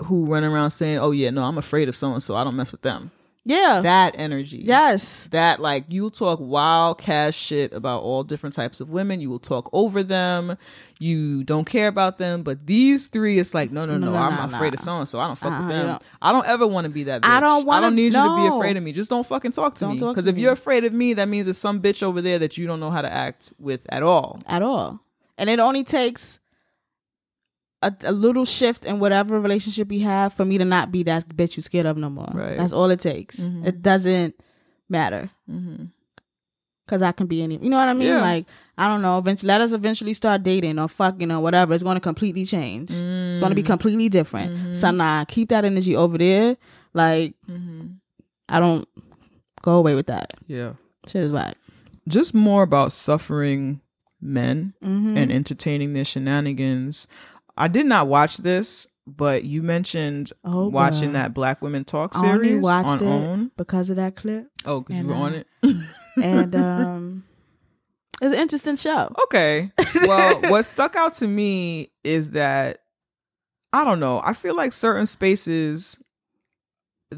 who run around saying, "Oh yeah, no, I'm afraid of so and so. I don't mess with them." Yeah. That energy. yes. that like you'll talk wild cash shit about all different types of women you will talk over them you don't care about them but these three it's like no no no, No, no, i'm no, afraid of so and so i don't fuck Uh-uh, with them don't- i don't ever want to be that bitch. I don't want I don't need you to be afraid of me just don't fucking talk to Don't me because if me. you're afraid of me that means there's some bitch over there that you don't know how to act with at all At all. And it only takes a, a little shift in whatever relationship we have for me to not be that bitch you scared of no more. Right. That's all it takes. Mhm. It doesn't matter. mm-hmm. Cause I can be any, you know what I mean? Yeah. Like I don't know. Eventually, let us eventually start dating or fucking or whatever. It's going to completely change. It's going Mm. to be completely different. So nah, keep that energy over there. Like Mm-hmm. I don't go away with that. yeah Shit is whack. just more about suffering men Mm-hmm. and entertaining their shenanigans. I did not watch this, but you mentioned Oh, watching that Black Women Talk series watched on it OWN. because of that clip, Oh, because you were on uh, it. and um, it's an interesting show. okay. Well, what stuck out to me is that I don't know. I feel like certain spaces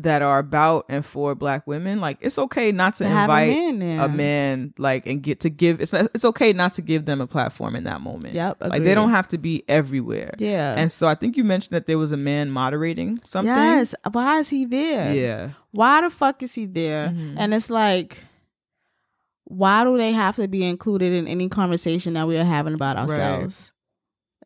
that are about and for Black women, like it's okay not to, To have a invite man a man, like and get to give. It's not, it's okay not to give them a platform in that moment. Yep, Like they don't have to be everywhere. Yeah. And so I think you mentioned that there was a man moderating something. yes. Why is he there? Yeah. Why the fuck is he there? Mhm. And it's like, why do they have to be included in any conversation that we are having about ourselves?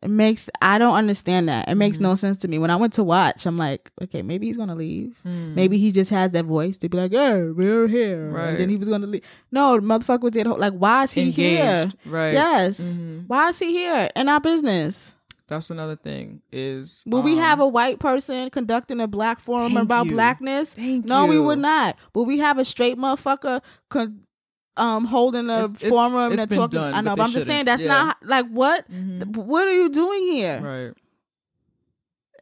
It makes I don't understand that. It makes Mm-hmm. no sense to me. When I went to watch, I'm like, okay, maybe he's gonna leave. Mm. Maybe he just has that voice to be like, "Hey, we're here," Right. and then he was gonna leave. No, motherfucker was the whole- Like, why is he here? Right. Yes. Mhm. Why is he here in our business? That's another thing is Will we um, have a white person conducting a black forum about you. blackness? Thank no, we you. would not. Will we have a straight motherfucker con- um holding a It's- it's- forum it's and been talking. done, I know, but but, I'm just saying that's Yeah. not like what. Mhm. What are you doing here? Right.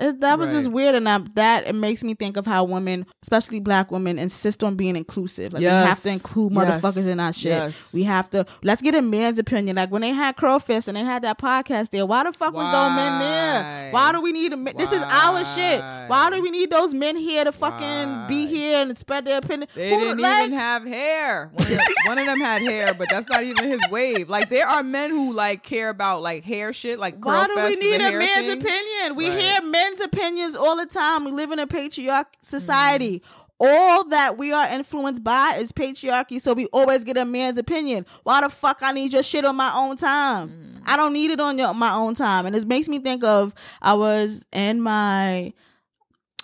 It, that was just weird, and I, that it makes me think of how women, especially black women, insist on being inclusive. Like we have to include Yes. motherfuckers in our shit. Yes. We have to. Let's get a man's opinion. Like when they had CurlFest and they had that podcast there, why the fuck was those men there? Why? Why do we need a men? This is our shit. Why Why? do we need those men here to fucking be here and spread their opinion? They Who- didn't like, even have hair. One of, them, one of them had hair, but that's not even his wave. Like there are men who like care about like hair shit. Like Why do we need a hair man's thing. opinion? We Right. hear opinions all the time. We live in a patriarch society. Mm-hmm. All that we are influenced by is patriarchy, so we always get a man's opinion. Why the fuck I need your shit on my own time? Mm-hmm. I don't need it on your my own time. And it makes me think of I was in my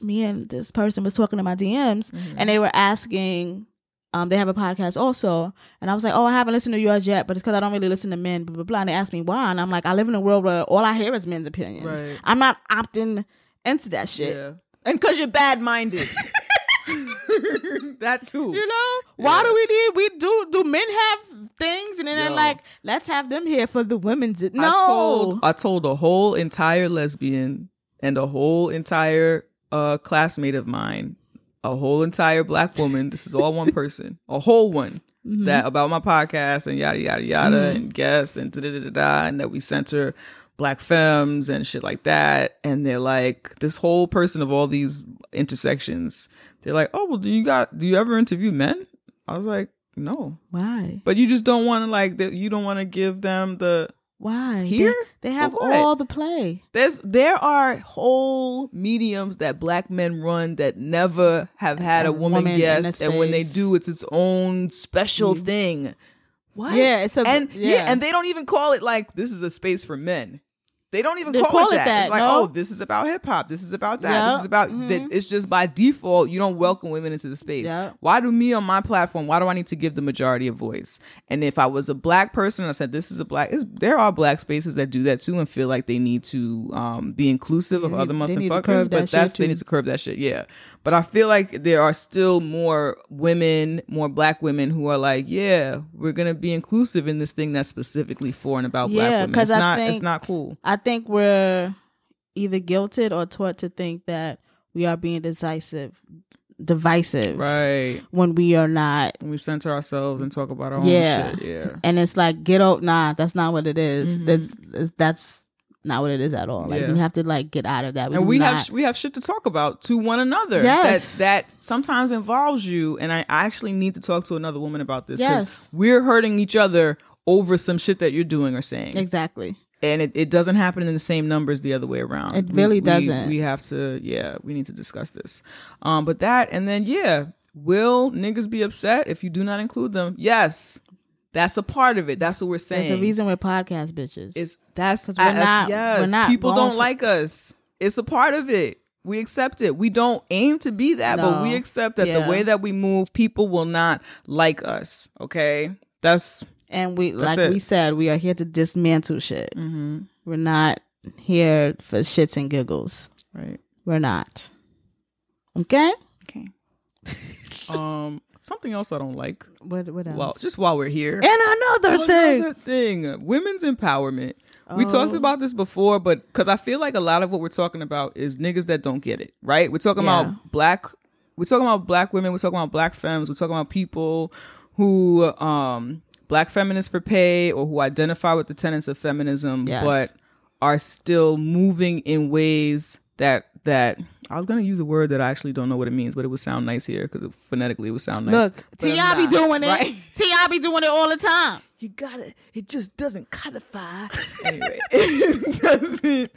me and this person was talking to my DMs Mm-hmm. and they were asking um, they have a podcast also. And I was like, oh, I haven't listened to yours yet, but it's because I don't really listen to men, blah, blah, blah. And they asked me why. And I'm like, I live in a world where all I hear is men's opinions. Right. I'm not opting into that shit. Yeah. And because you're bad minded. that too. You know? Why do we need, we do, do men have things? And then they're like, let's have them here for the women's. No. I told I told a whole entire lesbian and a whole entire uh classmate of mine, a whole entire black woman. this is all one person, a whole one. Mm-hmm. That about my podcast and yada yada yada and guests and da da da da and that we center black femmes and shit like that. And they're like this whole person of all these intersections. They're like, oh well, do you got do you ever interview men? I was like, no, Why? but you just don't want to like that. You don't want to give them the Why? Here? They, For have all the play. there's there are whole mediums that black men run that never have had A a woman, woman guest, and when they do, it's its own special mm. thing. What? Yeah, it's a- and yeah. yeah. and they don't even call it like this is a space for men. They don't even They call, call it that. that, It's like, no? oh, this is about hip hop. This is about that. Yeah. This is about Mhm. that. It's just by default you don't welcome women into the space. Yeah. Why do me on my platform? Why do I need to give the majority a voice? And if I was a black person, and I said this is a black. There are black spaces that do that too and feel like they need to um, be inclusive of They other need- they muffin fuckers. curb But that that's shit, they too. need to curb that shit. Yeah. But I feel like there are still more women, more black women who are like, yeah, we're gonna be inclusive in this thing that's specifically for and about black Yeah, women. 'cause It's I not. it's not cool. I think we're either guilted or taught to think that we are being decisive, divisive Right. when we are not. When we center ourselves and talk about our Yeah. own shit. Yeah. And it's like, get out. Nah, that's not what it is. Mhm. That's that's not what it is at all. Like Yeah. we have to like get out of that. and we not- have we have shit to talk about to one another. Yes. That that sometimes involves you. And I actually need to talk to another woman about this because Yes. we're hurting each other over some shit that you're doing or saying. exactly. And it, it doesn't happen in the same numbers the other way around. It really we- doesn't. We have to, yeah, we need to discuss this. Um, but that, and then yeah, will niggas be upset if you do not include them? Yes, that's a part of it. That's what we're saying. There's a reason we're podcast bitches. It's that's we're I- not- yes. we're not people don't for- like us. It's a part of it. We accept it. We don't aim to be that, but we accept that Yeah. the way that we move, people will not like us. Okay, that's and we That's like it. we said, we are here to dismantle shit. mm-hmm. We're not here for shits and giggles. right. We're not. Okay. Okay. um, something else I don't like. What? What else? Well, just while we're here, and another thing. Another thing, women's empowerment. We talked Oh. about this before, but because I feel like a lot of what we're talking about is niggas that don't get it, right? We're talking Yeah. about black. We're talking about black women. We're talking about black femmes. We're talking about people who, um, black feminists for pay or who identify with the tenets of feminism, Yes. but are still moving in ways that that I was gonna use a word that I actually don't know what it means, but it would sound nice here because phonetically it would sound nice. Look, Ti be doing it. right? Ti be doing it all the time. you gotta it just doesn't codify anyway it doesn't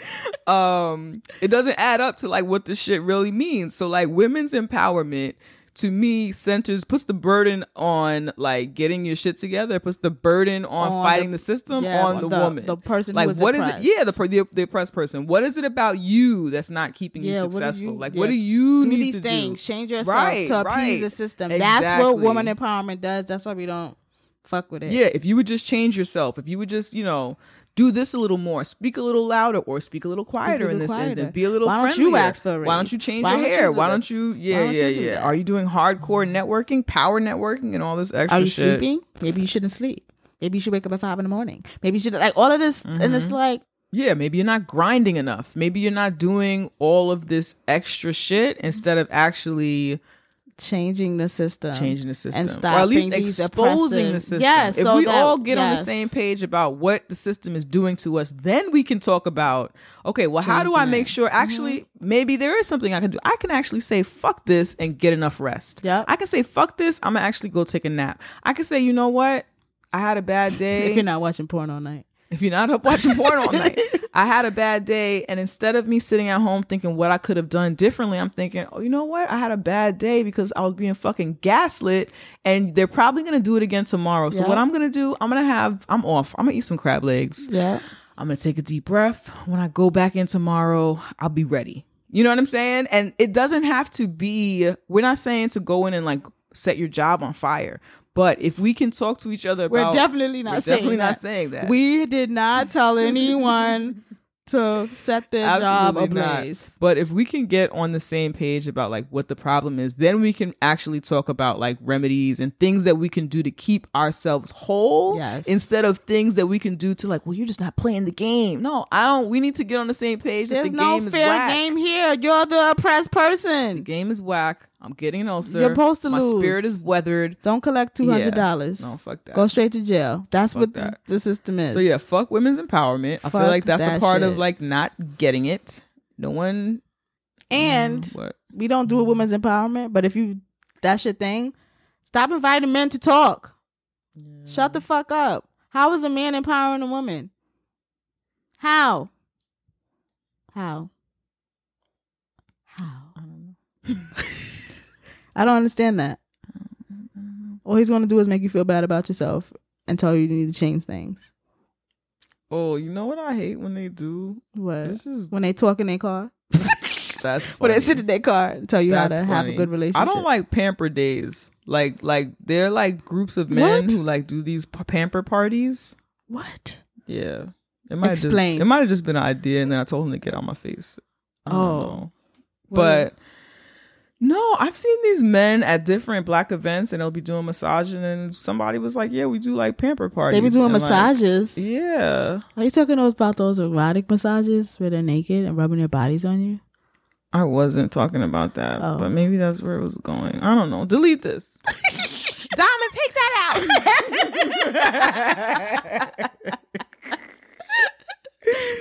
um it doesn't add up to like what this shit really means so like women's empowerment to me centers puts the burden on like getting your shit together puts the burden on, On fighting the- the, system yeah, on the, the- woman the person like is what is oppressed. it yeah the, the the oppressed person what is it about you that's not keeping Yeah, you successful you- like yeah, what do you Do need these to things. do Change yourself Right, to appease right. the system. That's what woman empowerment does. That's why we don't fuck with it. Yeah, if you would just change yourself, if you would just, you know, do this a little more, speak a little louder, or speak a little quieter in little this quieter. instance. Be a little Why don't friendlier. you ask for a Why don't you change Why your you hair? do Why don't you? Yeah, don't yeah, do yeah. that? Are you doing hardcore networking, power networking, and all this extra Are you shit? sleeping? Maybe you shouldn't sleep. Maybe you should wake up at five in the morning. Maybe you should like all of this, and Mm-hmm. it's like Yeah, maybe you're not grinding enough. Maybe you're not doing all of this extra shit instead of actually changing the system, changing the system, and or stopping at least these exposing the system. Yes, if so we that- all get on the same page about what the system is doing to us, then we can talk about okay, well, how do I Changing make. Mm-hmm. sure actually maybe there is something I can do? I can actually say fuck this and get enough rest. Yep. I can say fuck this. I'm gonna actually go take a nap. I can say, you know what? I had a bad day. if you're not watching porn all night. If you're not up watching porn all night. I had a bad day, and instead of me sitting at home thinking what I could have done differently, I'm thinking, oh, you know what? I had a bad day because I was being fucking gaslit, and they're probably gonna do it again tomorrow. So Yeah. what I'm gonna do, I'm gonna have, I'm off. I'm gonna eat some crab legs. Yeah, I'm gonna take a deep breath. When I go back in tomorrow, I'll be ready. You know what I'm saying? And it doesn't have to be. We're not saying to go in and like set your job on fire. But if we can talk to each other we're about, definitely not we're saying definitely that. not saying that. We did not tell anyone to set their job Absolutely not. ablaze. But if we can get on the same page about like what the problem is, then we can actually talk about like remedies and things that we can do to keep ourselves whole Yes. instead of things that we can do to like, well, you're just not playing the game. No, I don't. We need to get on the same page that the no game is whack. game here. You're the oppressed The person. game is whack. I'm getting an ulcer. You're supposed to My lose. spirit is weathered. Don't collect two hundred dollars. No, fuck that. Go straight to jail. That's Fuck what that. the system is. So yeah, fuck women's empowerment. I feel like that's a that part of like not getting it. No one. and Mm, what? we don't do a women's empowerment. But if you that's your thing, stop inviting men to talk. Shut the fuck up. How is a man empowering a woman? How? How? How? I don't know. I don't understand that. All he's going to do is make you feel bad about yourself and tell you you need to change things. Oh, you know what I hate when they do? What? This is When they talk in their car, that's when they sit in their car and tell you how That's to have a good relationship. I don't like pamper days. Like like they're like groups of men What? who like do these p- pamper parties. what. Yeah. It might Explain. Just, it might have just been an idea, and then I told him to get on my face. Oh. know. But no, I've seen these men at different black events, and they'll be doing massaging, and somebody was like, "Yeah, we do like pamper parties." they be doing And, like, massages. yeah, Are you talking about those erotic massages where they're naked and rubbing their bodies on you? I wasn't talking about that, Oh. but maybe that's where it was going. I don't know. Delete this. Diamond, take that out.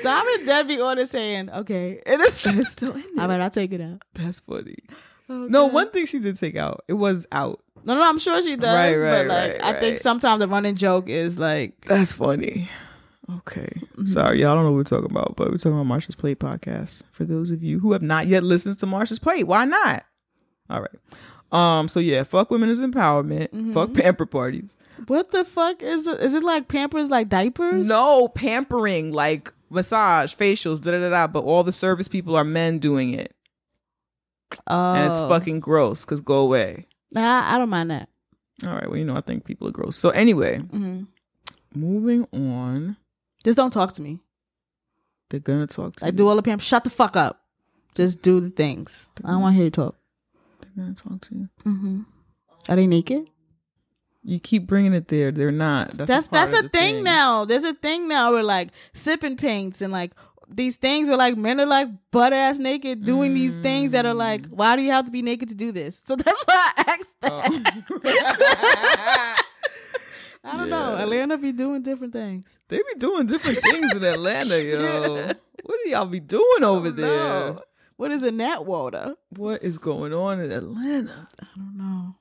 Diamond Debbie be on it saying, okay, it is It's still in I there. mean, I'll take it out. That's funny. Oh, No, God. one thing she did take out. It was out. No, no, I'm sure she does. Right, right, but like, right, I think sometimes the running joke is like, That's funny. Okay. Mm-hmm. Sorry, y'all don't know what we're talking about, but we're talking about Marsha's Plate podcast. For those of you who have not yet listened to Marsha's Plate, why not? All right. Um, so yeah, fuck women is empowerment. Mm-hmm. Fuck pamper parties. what the fuck is it? Is it like Pampers, like diapers? No pampering, like massage, facials, da da da. But all the service people are men doing it, oh, and it's fucking gross. Cause go away. Nah, I don't mind that. All right. Well, you know, I think people are gross. So anyway, hmm moving on. Just don't talk to me. They're gonna talk to Like, you. do all the Pampers. Shut the fuck up. Just do the things. I don't want to hear you talk. They're gonna talk to you. Mm-hmm. Are they naked? You keep bringing it there. They're not. That's That's a that's a the thing, now. There's a thing now where like sipping paints and like these things where like men are like butt ass naked doing these things that are like, Mm. why do you have to be naked to do this? So that's why I asked that. I don't know. Oh. Atlanta be doing different things. They be doing different things in Atlanta, yo. Yeah. What do y'all be doing over there? No. What is in that water? What is going on in Atlanta? I don't know.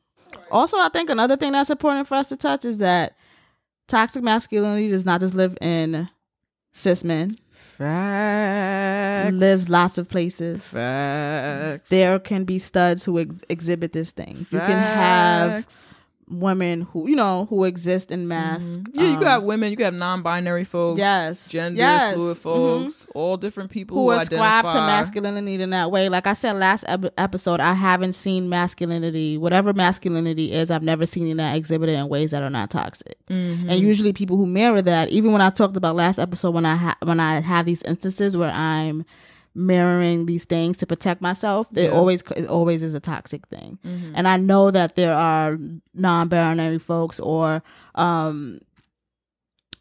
Also, I think another thing that's important for us to touch is that toxic masculinity does not just live in cis men. Facts. Lives lots of places. Facts. There can be studs who ex- exhibit this thing. You can have Facts. Women who you know who exist in mass. Yeah, you um, could have women, you could have non-binary folks, yes, gender yes, fluid mhm. folks, all different people who who, ascribe to masculinity in that way. Like I said last ep- episode, I haven't seen masculinity, whatever masculinity is, I've never seen that exhibited in ways that are not toxic. Mm-hmm. And usually, people who mirror that, even when I talked about last episode, when I ha- when I have these instances where I'm mirroring these things to protect myself, it Yeah. Mm-hmm. always it always is a toxic thing. And I know that there are non-binary folks or um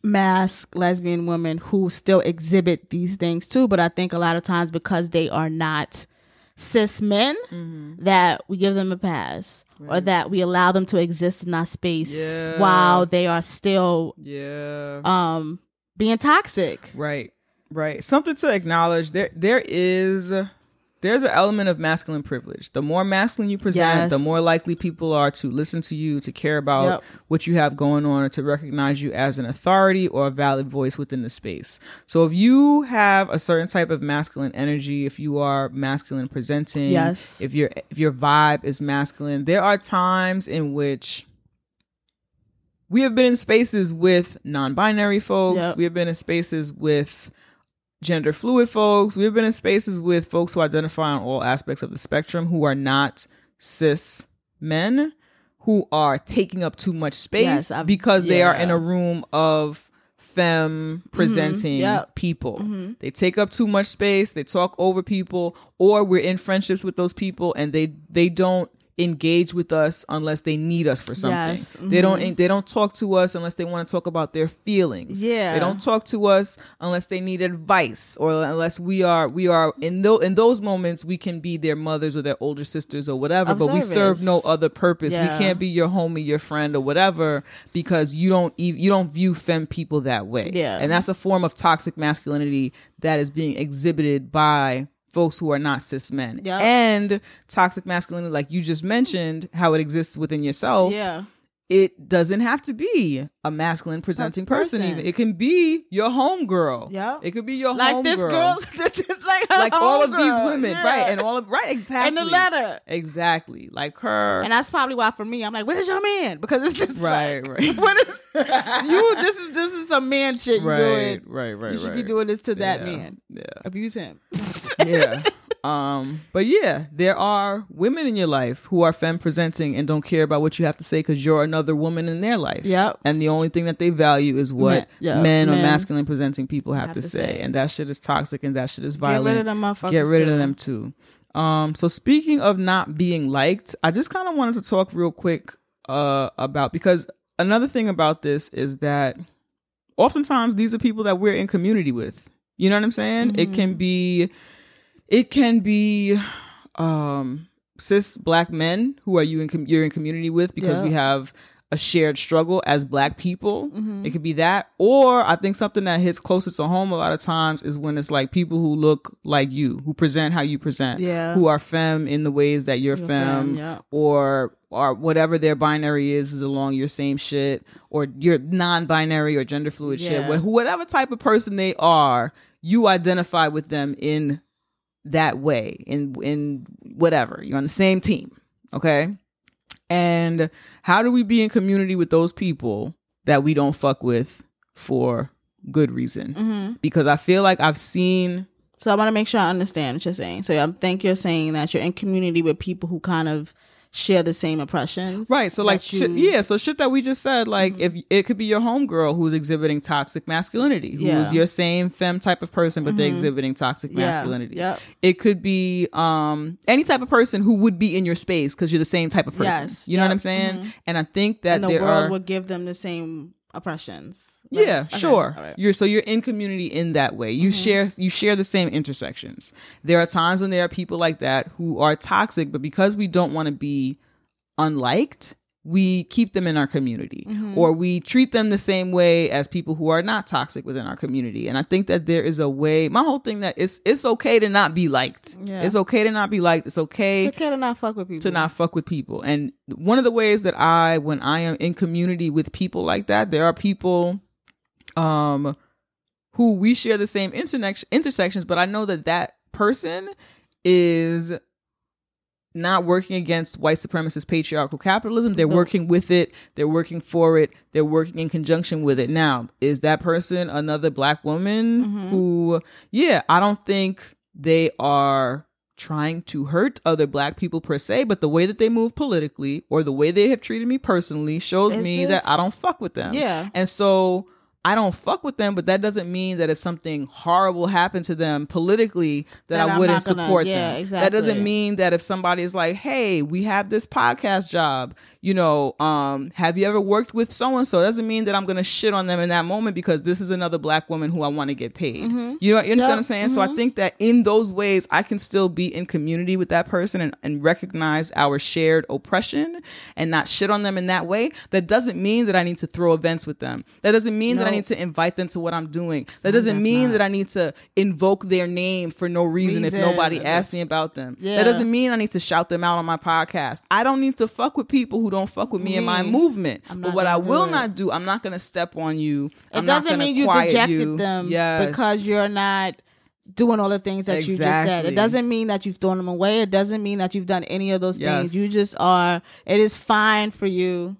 mask lesbian women who still exhibit these things too but i think a lot of times because they are not cis men Mm-hmm. that we give them a pass or that we allow them to exist in our space Yeah. while they are still Yeah. um being toxic Right. Right. Something to acknowledge. There there is there's an element of masculine privilege. The more masculine you present, Yes. the more likely people are to listen to you, to care about Yep. what you have going on, and to recognize you as an authority or a valid voice within the space. So if you have a certain type of masculine energy, if you are masculine presenting, Yes. if your if your vibe is masculine, there are times in which we have been in spaces with non-binary folks. Yep. We have been in spaces with gender fluid folks. We've been in spaces with folks who identify on all aspects of the spectrum who are not cis men who are taking up too much space Yes, because they are in a room of femme mm-hmm. presenting Yep. people. Mm-hmm. They take up too much space, they talk over people or we're in friendships with those people and they they don't engage with us unless they need us for something. Yes, They don't they don't talk to us unless they want to talk about their feelings. Yeah. They don't talk to us unless they need advice or unless we are we are in those in those moments we can be their mothers or their older sisters or whatever Of but we serve no other purpose Yeah. we can't be your homie your friend or whatever because you don't ev- you don't view femme people that way Yeah. and that's a form of toxic masculinity that is being exhibited by folks who are not cis men. Yep. and toxic masculinity like you just mentioned how it exists within yourself. Yeah it doesn't have to be a masculine presenting person. person. even. It can be your homegirl. Yeah. it could be your like home this girl. like, like all of these women. Yeah. right and all of right exactly and the letter. Exactly. Like her. And that's probably why for me i'm like where's your man? Because it's just right like, right. what is you this is this is some man shit right doing. right right you should be doing this to that Yeah, man. yeah. Abuse him. Yeah. Um, but yeah, there are women in your life who are femme presenting and don't care about what you have to say because you're another woman in their life. Yep. And the only thing that they value is what Men- yeah, men or masculine presenting people have, have to, to say. say. And that shit is toxic and that shit is violent. get rid of them motherfuckers Get rid too. of them too. Um, so speaking of not being liked, I just kind of wanted to talk real quick uh about because another thing about this is that oftentimes these are people that we're in community with. You know what I'm saying? It can be it can be um cis black men who are you in com- you're in community with because Yeah. we have a shared struggle as black people. Mm-hmm. It could be that or I think something that hits closest to home a lot of times is when it's like people who look like you, who present how you present, Yeah. who are femme in the ways that you're, You're femme, femme, yeah. or or whatever their binary is is along your same shit or you're non-binary or gender fluid shit. Yeah. Wh- Whatever type of person they are, you identify with them in that way in in whatever you're on the same team okay and how do we be in community with those people that we don't fuck with for good reason Mm-hmm. because i feel like i've seen So I want to make sure I understand what you're saying. So I think you're saying that you're in community with people who kind of share the same oppressions. right so like shit, yeah so shit that we just said like if it could be your homegirl who's exhibiting toxic masculinity who's Yeah. your same femme type of person but they're exhibiting toxic Yeah. masculinity Yep. it could be um any type of person who would be in your space because you're the same type of person Yes. you know what i'm saying Mhm. and i think that And the world are would give them the same oppressions. Like- yeah okay, sure right. you're so you're in community in that way you mm-hmm. share you share the same intersections there are times when there are people like that who are toxic but because we don't want to be unliked we keep them in our community or we treat them the same way as people who are not toxic within our community and i think that there is a way my whole thing that it's it's okay to not be liked Yeah. it's okay to not be liked it's okay It's okay to not fuck with people. to not fuck with people. And one of the ways that I, when I am in community with people like that, there are people, um, who we share the same internex- intersections, but I know that that person is not working against white supremacist patriarchal capitalism. They're No. working with it. They're working for it. They're working in conjunction with it. Now, is that person another black woman Mm-hmm. who, yeah, I don't think they are trying to hurt other black people per se, but the way that they move politically or the way they have treated me personally shows It's me that I don't fuck with them. Yeah. And so I don't fuck with them, but that doesn't mean that if something horrible happened to them politically that, That I wouldn't gonna- support yeah, them. exactly. That doesn't mean that if somebody is like, "Hey, we have this podcast job," you know, um, have you ever worked with so and so? Doesn't mean that I'm gonna shit on them in that moment because this is another black woman who I want to get paid. You know, you understand Yep. what I'm saying? So I think that in those ways, I can still be in community with that person and, and recognize our shared oppression and not shit on them in that way. That doesn't mean that I need to throw events with them. That doesn't mean that I need to invite them to what I'm doing. That doesn't mean that I need to invoke their name for no reason, if nobody asks me about them. Yeah. That doesn't mean I need to shout them out on my podcast. I don't need to fuck with people who don't fuck with me, and my movement. But what I will not do, I'm not going to step on you. It I'm doesn't gonna mean you dejected you. them Yes. because you're not doing all the things that you just said. It doesn't mean that you've thrown them away. It doesn't mean that you've done any of those Yes. things. You just are. It is fine for you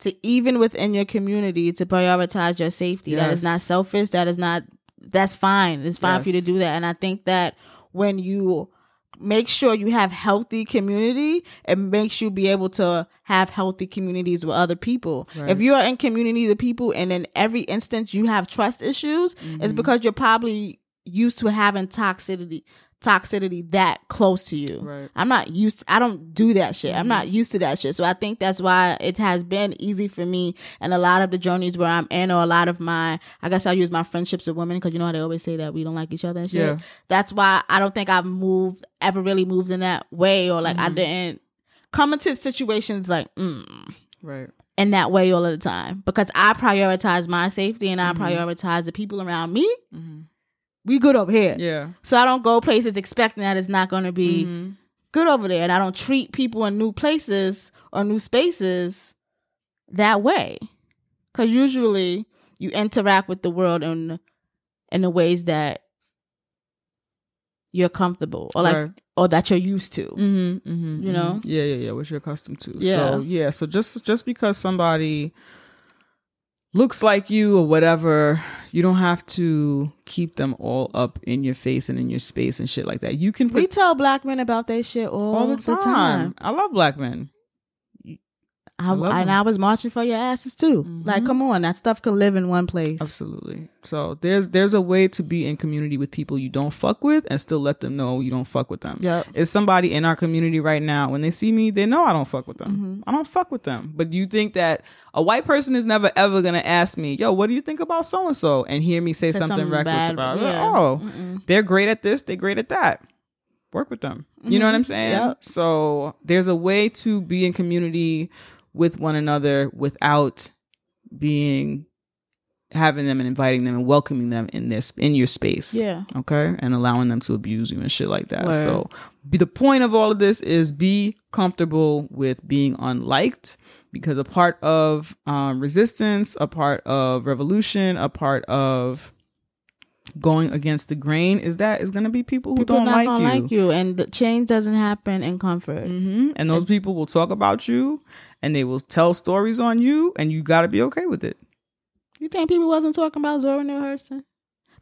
to even within your community to prioritize your safety. That is not selfish. That is not. That's fine. It's fine for you to do that. And I think that when you make sure you have healthy community it makes you be able to have healthy communities with other people Right. if you are in community with people and in every instance you have trust issues Mm-hmm. it's because you're probably used to having toxicity toxicity that close to you Right. Mm-hmm. i'm not used i don't do that shit i'm not used to that shit so i think that's why it has been easy for me and a lot of the journeys where i'm in or a lot of my i guess i'll use my friendships with women because you know how they always say that we don't like each other and shit Yeah. that's why I don't think I've moved ever really moved in that way or like Mm-hmm. I didn't come into situations like mm, Right. in that way all of the time because I prioritize my safety and I Mm-hmm. prioritize the people around me. We good over here. Yeah. So I don't go places expecting that it's not going to be Mhm. good over there and I don't treat people in new places or new spaces that way. Cuz usually you interact with the world in in the ways that you're comfortable or like Right. or that you're used to. Mm-hmm, mm-hmm, You know? mhm. yeah, yeah, yeah. What you're accustomed to. Yeah. So yeah, so just just because somebody looks like you or whatever, you don't have to keep them all up in your face and in your space and shit like that. You can We tell black men about their shit all, all the time. I love black men. I, love and. I was marching for your asses too. Like, come on, that stuff can live in one place. Absolutely. So there's there's a way to be in community with people you don't fuck with and still let them know you don't fuck with them. Yep. It's somebody in our community right now. When they see me, they know I don't fuck with them. Mm-hmm. I don't fuck with them. But do you think that a white person is never ever gonna ask me, "Yo, what do you think about so and so?" and hear me say Say something, something reckless bad, about it? yeah. Oh, they're great at this. They're great at that. Work with them. You know what I'm saying? Mm-hmm. Yep. So there's a way to be in community with one another without being having them and inviting them and welcoming them in this in your space. Yeah. Okay. And allowing them to abuse you and shit like that. Word. So be the point of all of this is be comfortable with being unliked because a part of um, resistance, a part of revolution, a part of going against the grain is that is going to be people who People don't like you. like you, and the change doesn't happen in comfort. hmm And those people will talk about you and they will tell stories on you and you got to be okay with it. You think people wasn't talking about Zora Neale Hurston?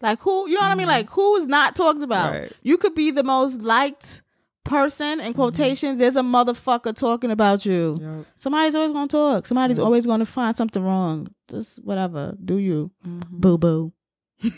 Like who? You know what I mean? Mm-hmm. Like who was not talked about? Right. You could be the most liked person in mm-hmm. quotations. There's a motherfucker talking about you. Somebody's always gonna talk. Somebody's always gonna find something wrong. Just whatever. Do you? Mm-hmm. Boo boo.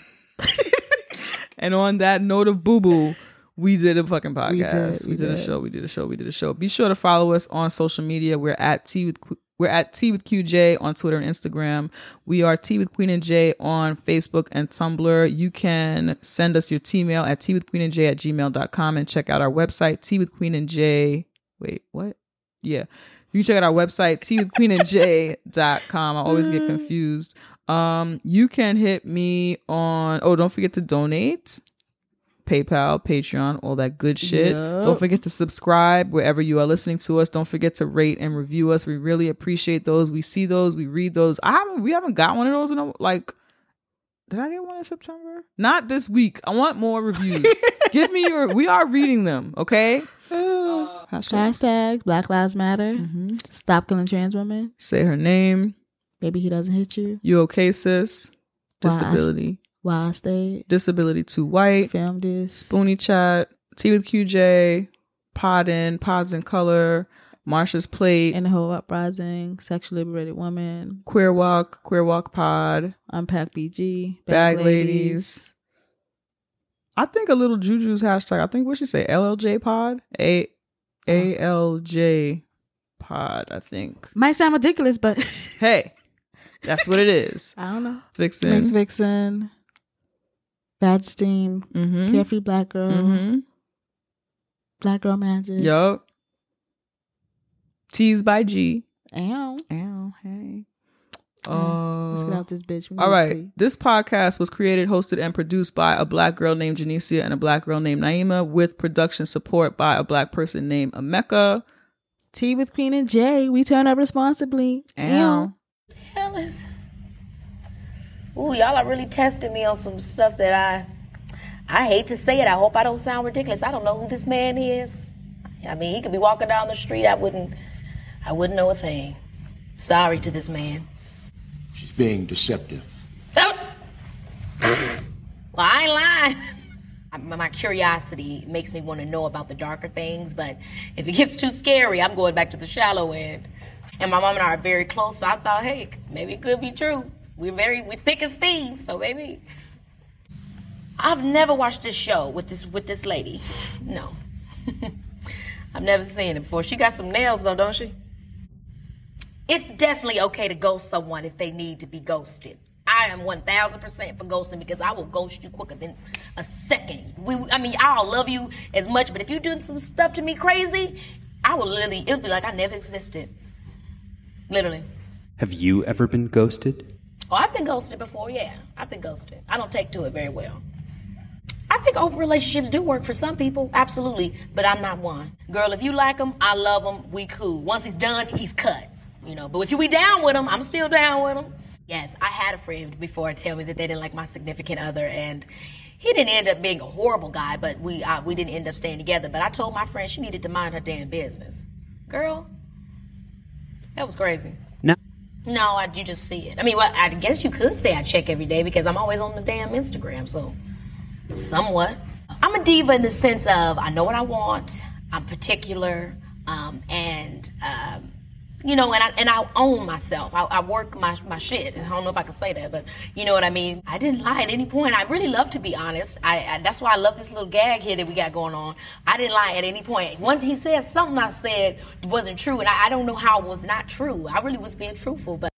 And on that note of boo boo, we did a fucking podcast. did, We we did, a show. We did a show. We did a show. Be sure to follow us on social media. We're at Tea with we're at Tea with QJ on Twitter and Instagram. We are Tea with Queen and J on Facebook and Tumblr. You can send us your T-mail at Tea with Queen and J at gmail.com and check out our website, Tea with Queen and J. Wait, what? Yeah. You can check out our website, teawithqueenandj.com. I always get confused. Um, you can hit me on, oh, don't forget to donate. PayPal, Patreon, all that good shit. Yup. Don't forget to subscribe wherever you are listening to us. Don't forget to rate and review us. We really appreciate those. We see those. We read those. I haven't. We haven't got one of those in a, like. Did I get one in September? Not this week. I want more reviews. Give me your. We are reading them. Okay. Hashtags. Hashtags Black Lives Matter. Mm-hmm. Stop killing trans women. Say her name. Maybe he doesn't hit you. You okay, sis? Why I s- Disability. I stayed. Disability to white. Film this. Spoonie Chat. Tea with QJ. PodIn. Pods in color. Marsha's Plate. Inner Hoe Uprising. Sexually liberated woman. Queer Walk. Queer Walk Pod. Unpack BG. Bag Ladies. I think a little Juju's hashtag. I think what she say? LLJ Pod. A A uh-huh. L J Pod. I think. Might sound ridiculous, but Hey, that's what it is. I don't know. Vixen. Ms. Vixen. Bad Steam. Mm-hmm. Carefree Black Girl. Mm-hmm. Black Girl Magic. Yup. Teased by G. Ow. Ow, hey. Let's get Uh, out this bitch. We all need This podcast was created, hosted, and produced by a black girl named Janicia and a black girl named Naima, with production support by a black person named Emeka. Tea with Queen and J. We turn up responsibly. Ow. hell is? Ooh, y'all are really testing me on some stuff that I I hate to say it. I hope I don't sound ridiculous. I don't know who this man is. I mean, he could be walking down the street. I wouldn't I wouldn't know a thing. Sorry to this man. She's being deceptive. well, I ain't lying. My my curiosity makes me want to know about the darker things, but if it gets too scary, I'm going back to the shallow end. And my mom and I are very close, so I thought, hey, maybe it could be true. We're very we're thick as thieves, so maybe. I've never watched this show with this with this lady. No. I've never seen it before. She got some nails though, don't she? It's definitely okay to ghost someone if they need to be ghosted. I am 1000% for ghosting because I will ghost you quicker than a second. We, I mean, I'll love you as much, but if you're doing some stuff to me crazy, I will literally, it'll be like I never existed. Literally. Have you ever been ghosted? Oh, I've been ghosted before, yeah. I've been ghosted. I don't take to it very well. I think open relationships do work for some people, absolutely, but I'm not one. Girl, if you like him, I love him, we cool. Once he's done, he's cut. You know, but if you be down with him, I'm still down with him. Yes, I had a friend before tell me that they didn't like my significant other, and he didn't end up being a horrible guy, but we uh, we didn't end up staying together. But I told my friend she needed to mind her damn business. Girl, that was crazy. No. I, you just see it. I mean, well, I guess you could say I check every day because I'm always on the damn Instagram, so somewhat. I'm a diva in the sense of I know what I want, I'm particular, um, and um, you know, and I and I own myself. I, I work my my shit. I don't know if I can say that, but you know what I mean. I didn't lie at any point. I really love to be honest. I, I that's why I love this little gag here that we got going on. I didn't lie at any point. Once he said something I said wasn't true, and I, I don't know how it was not true. I really was being truthful, but.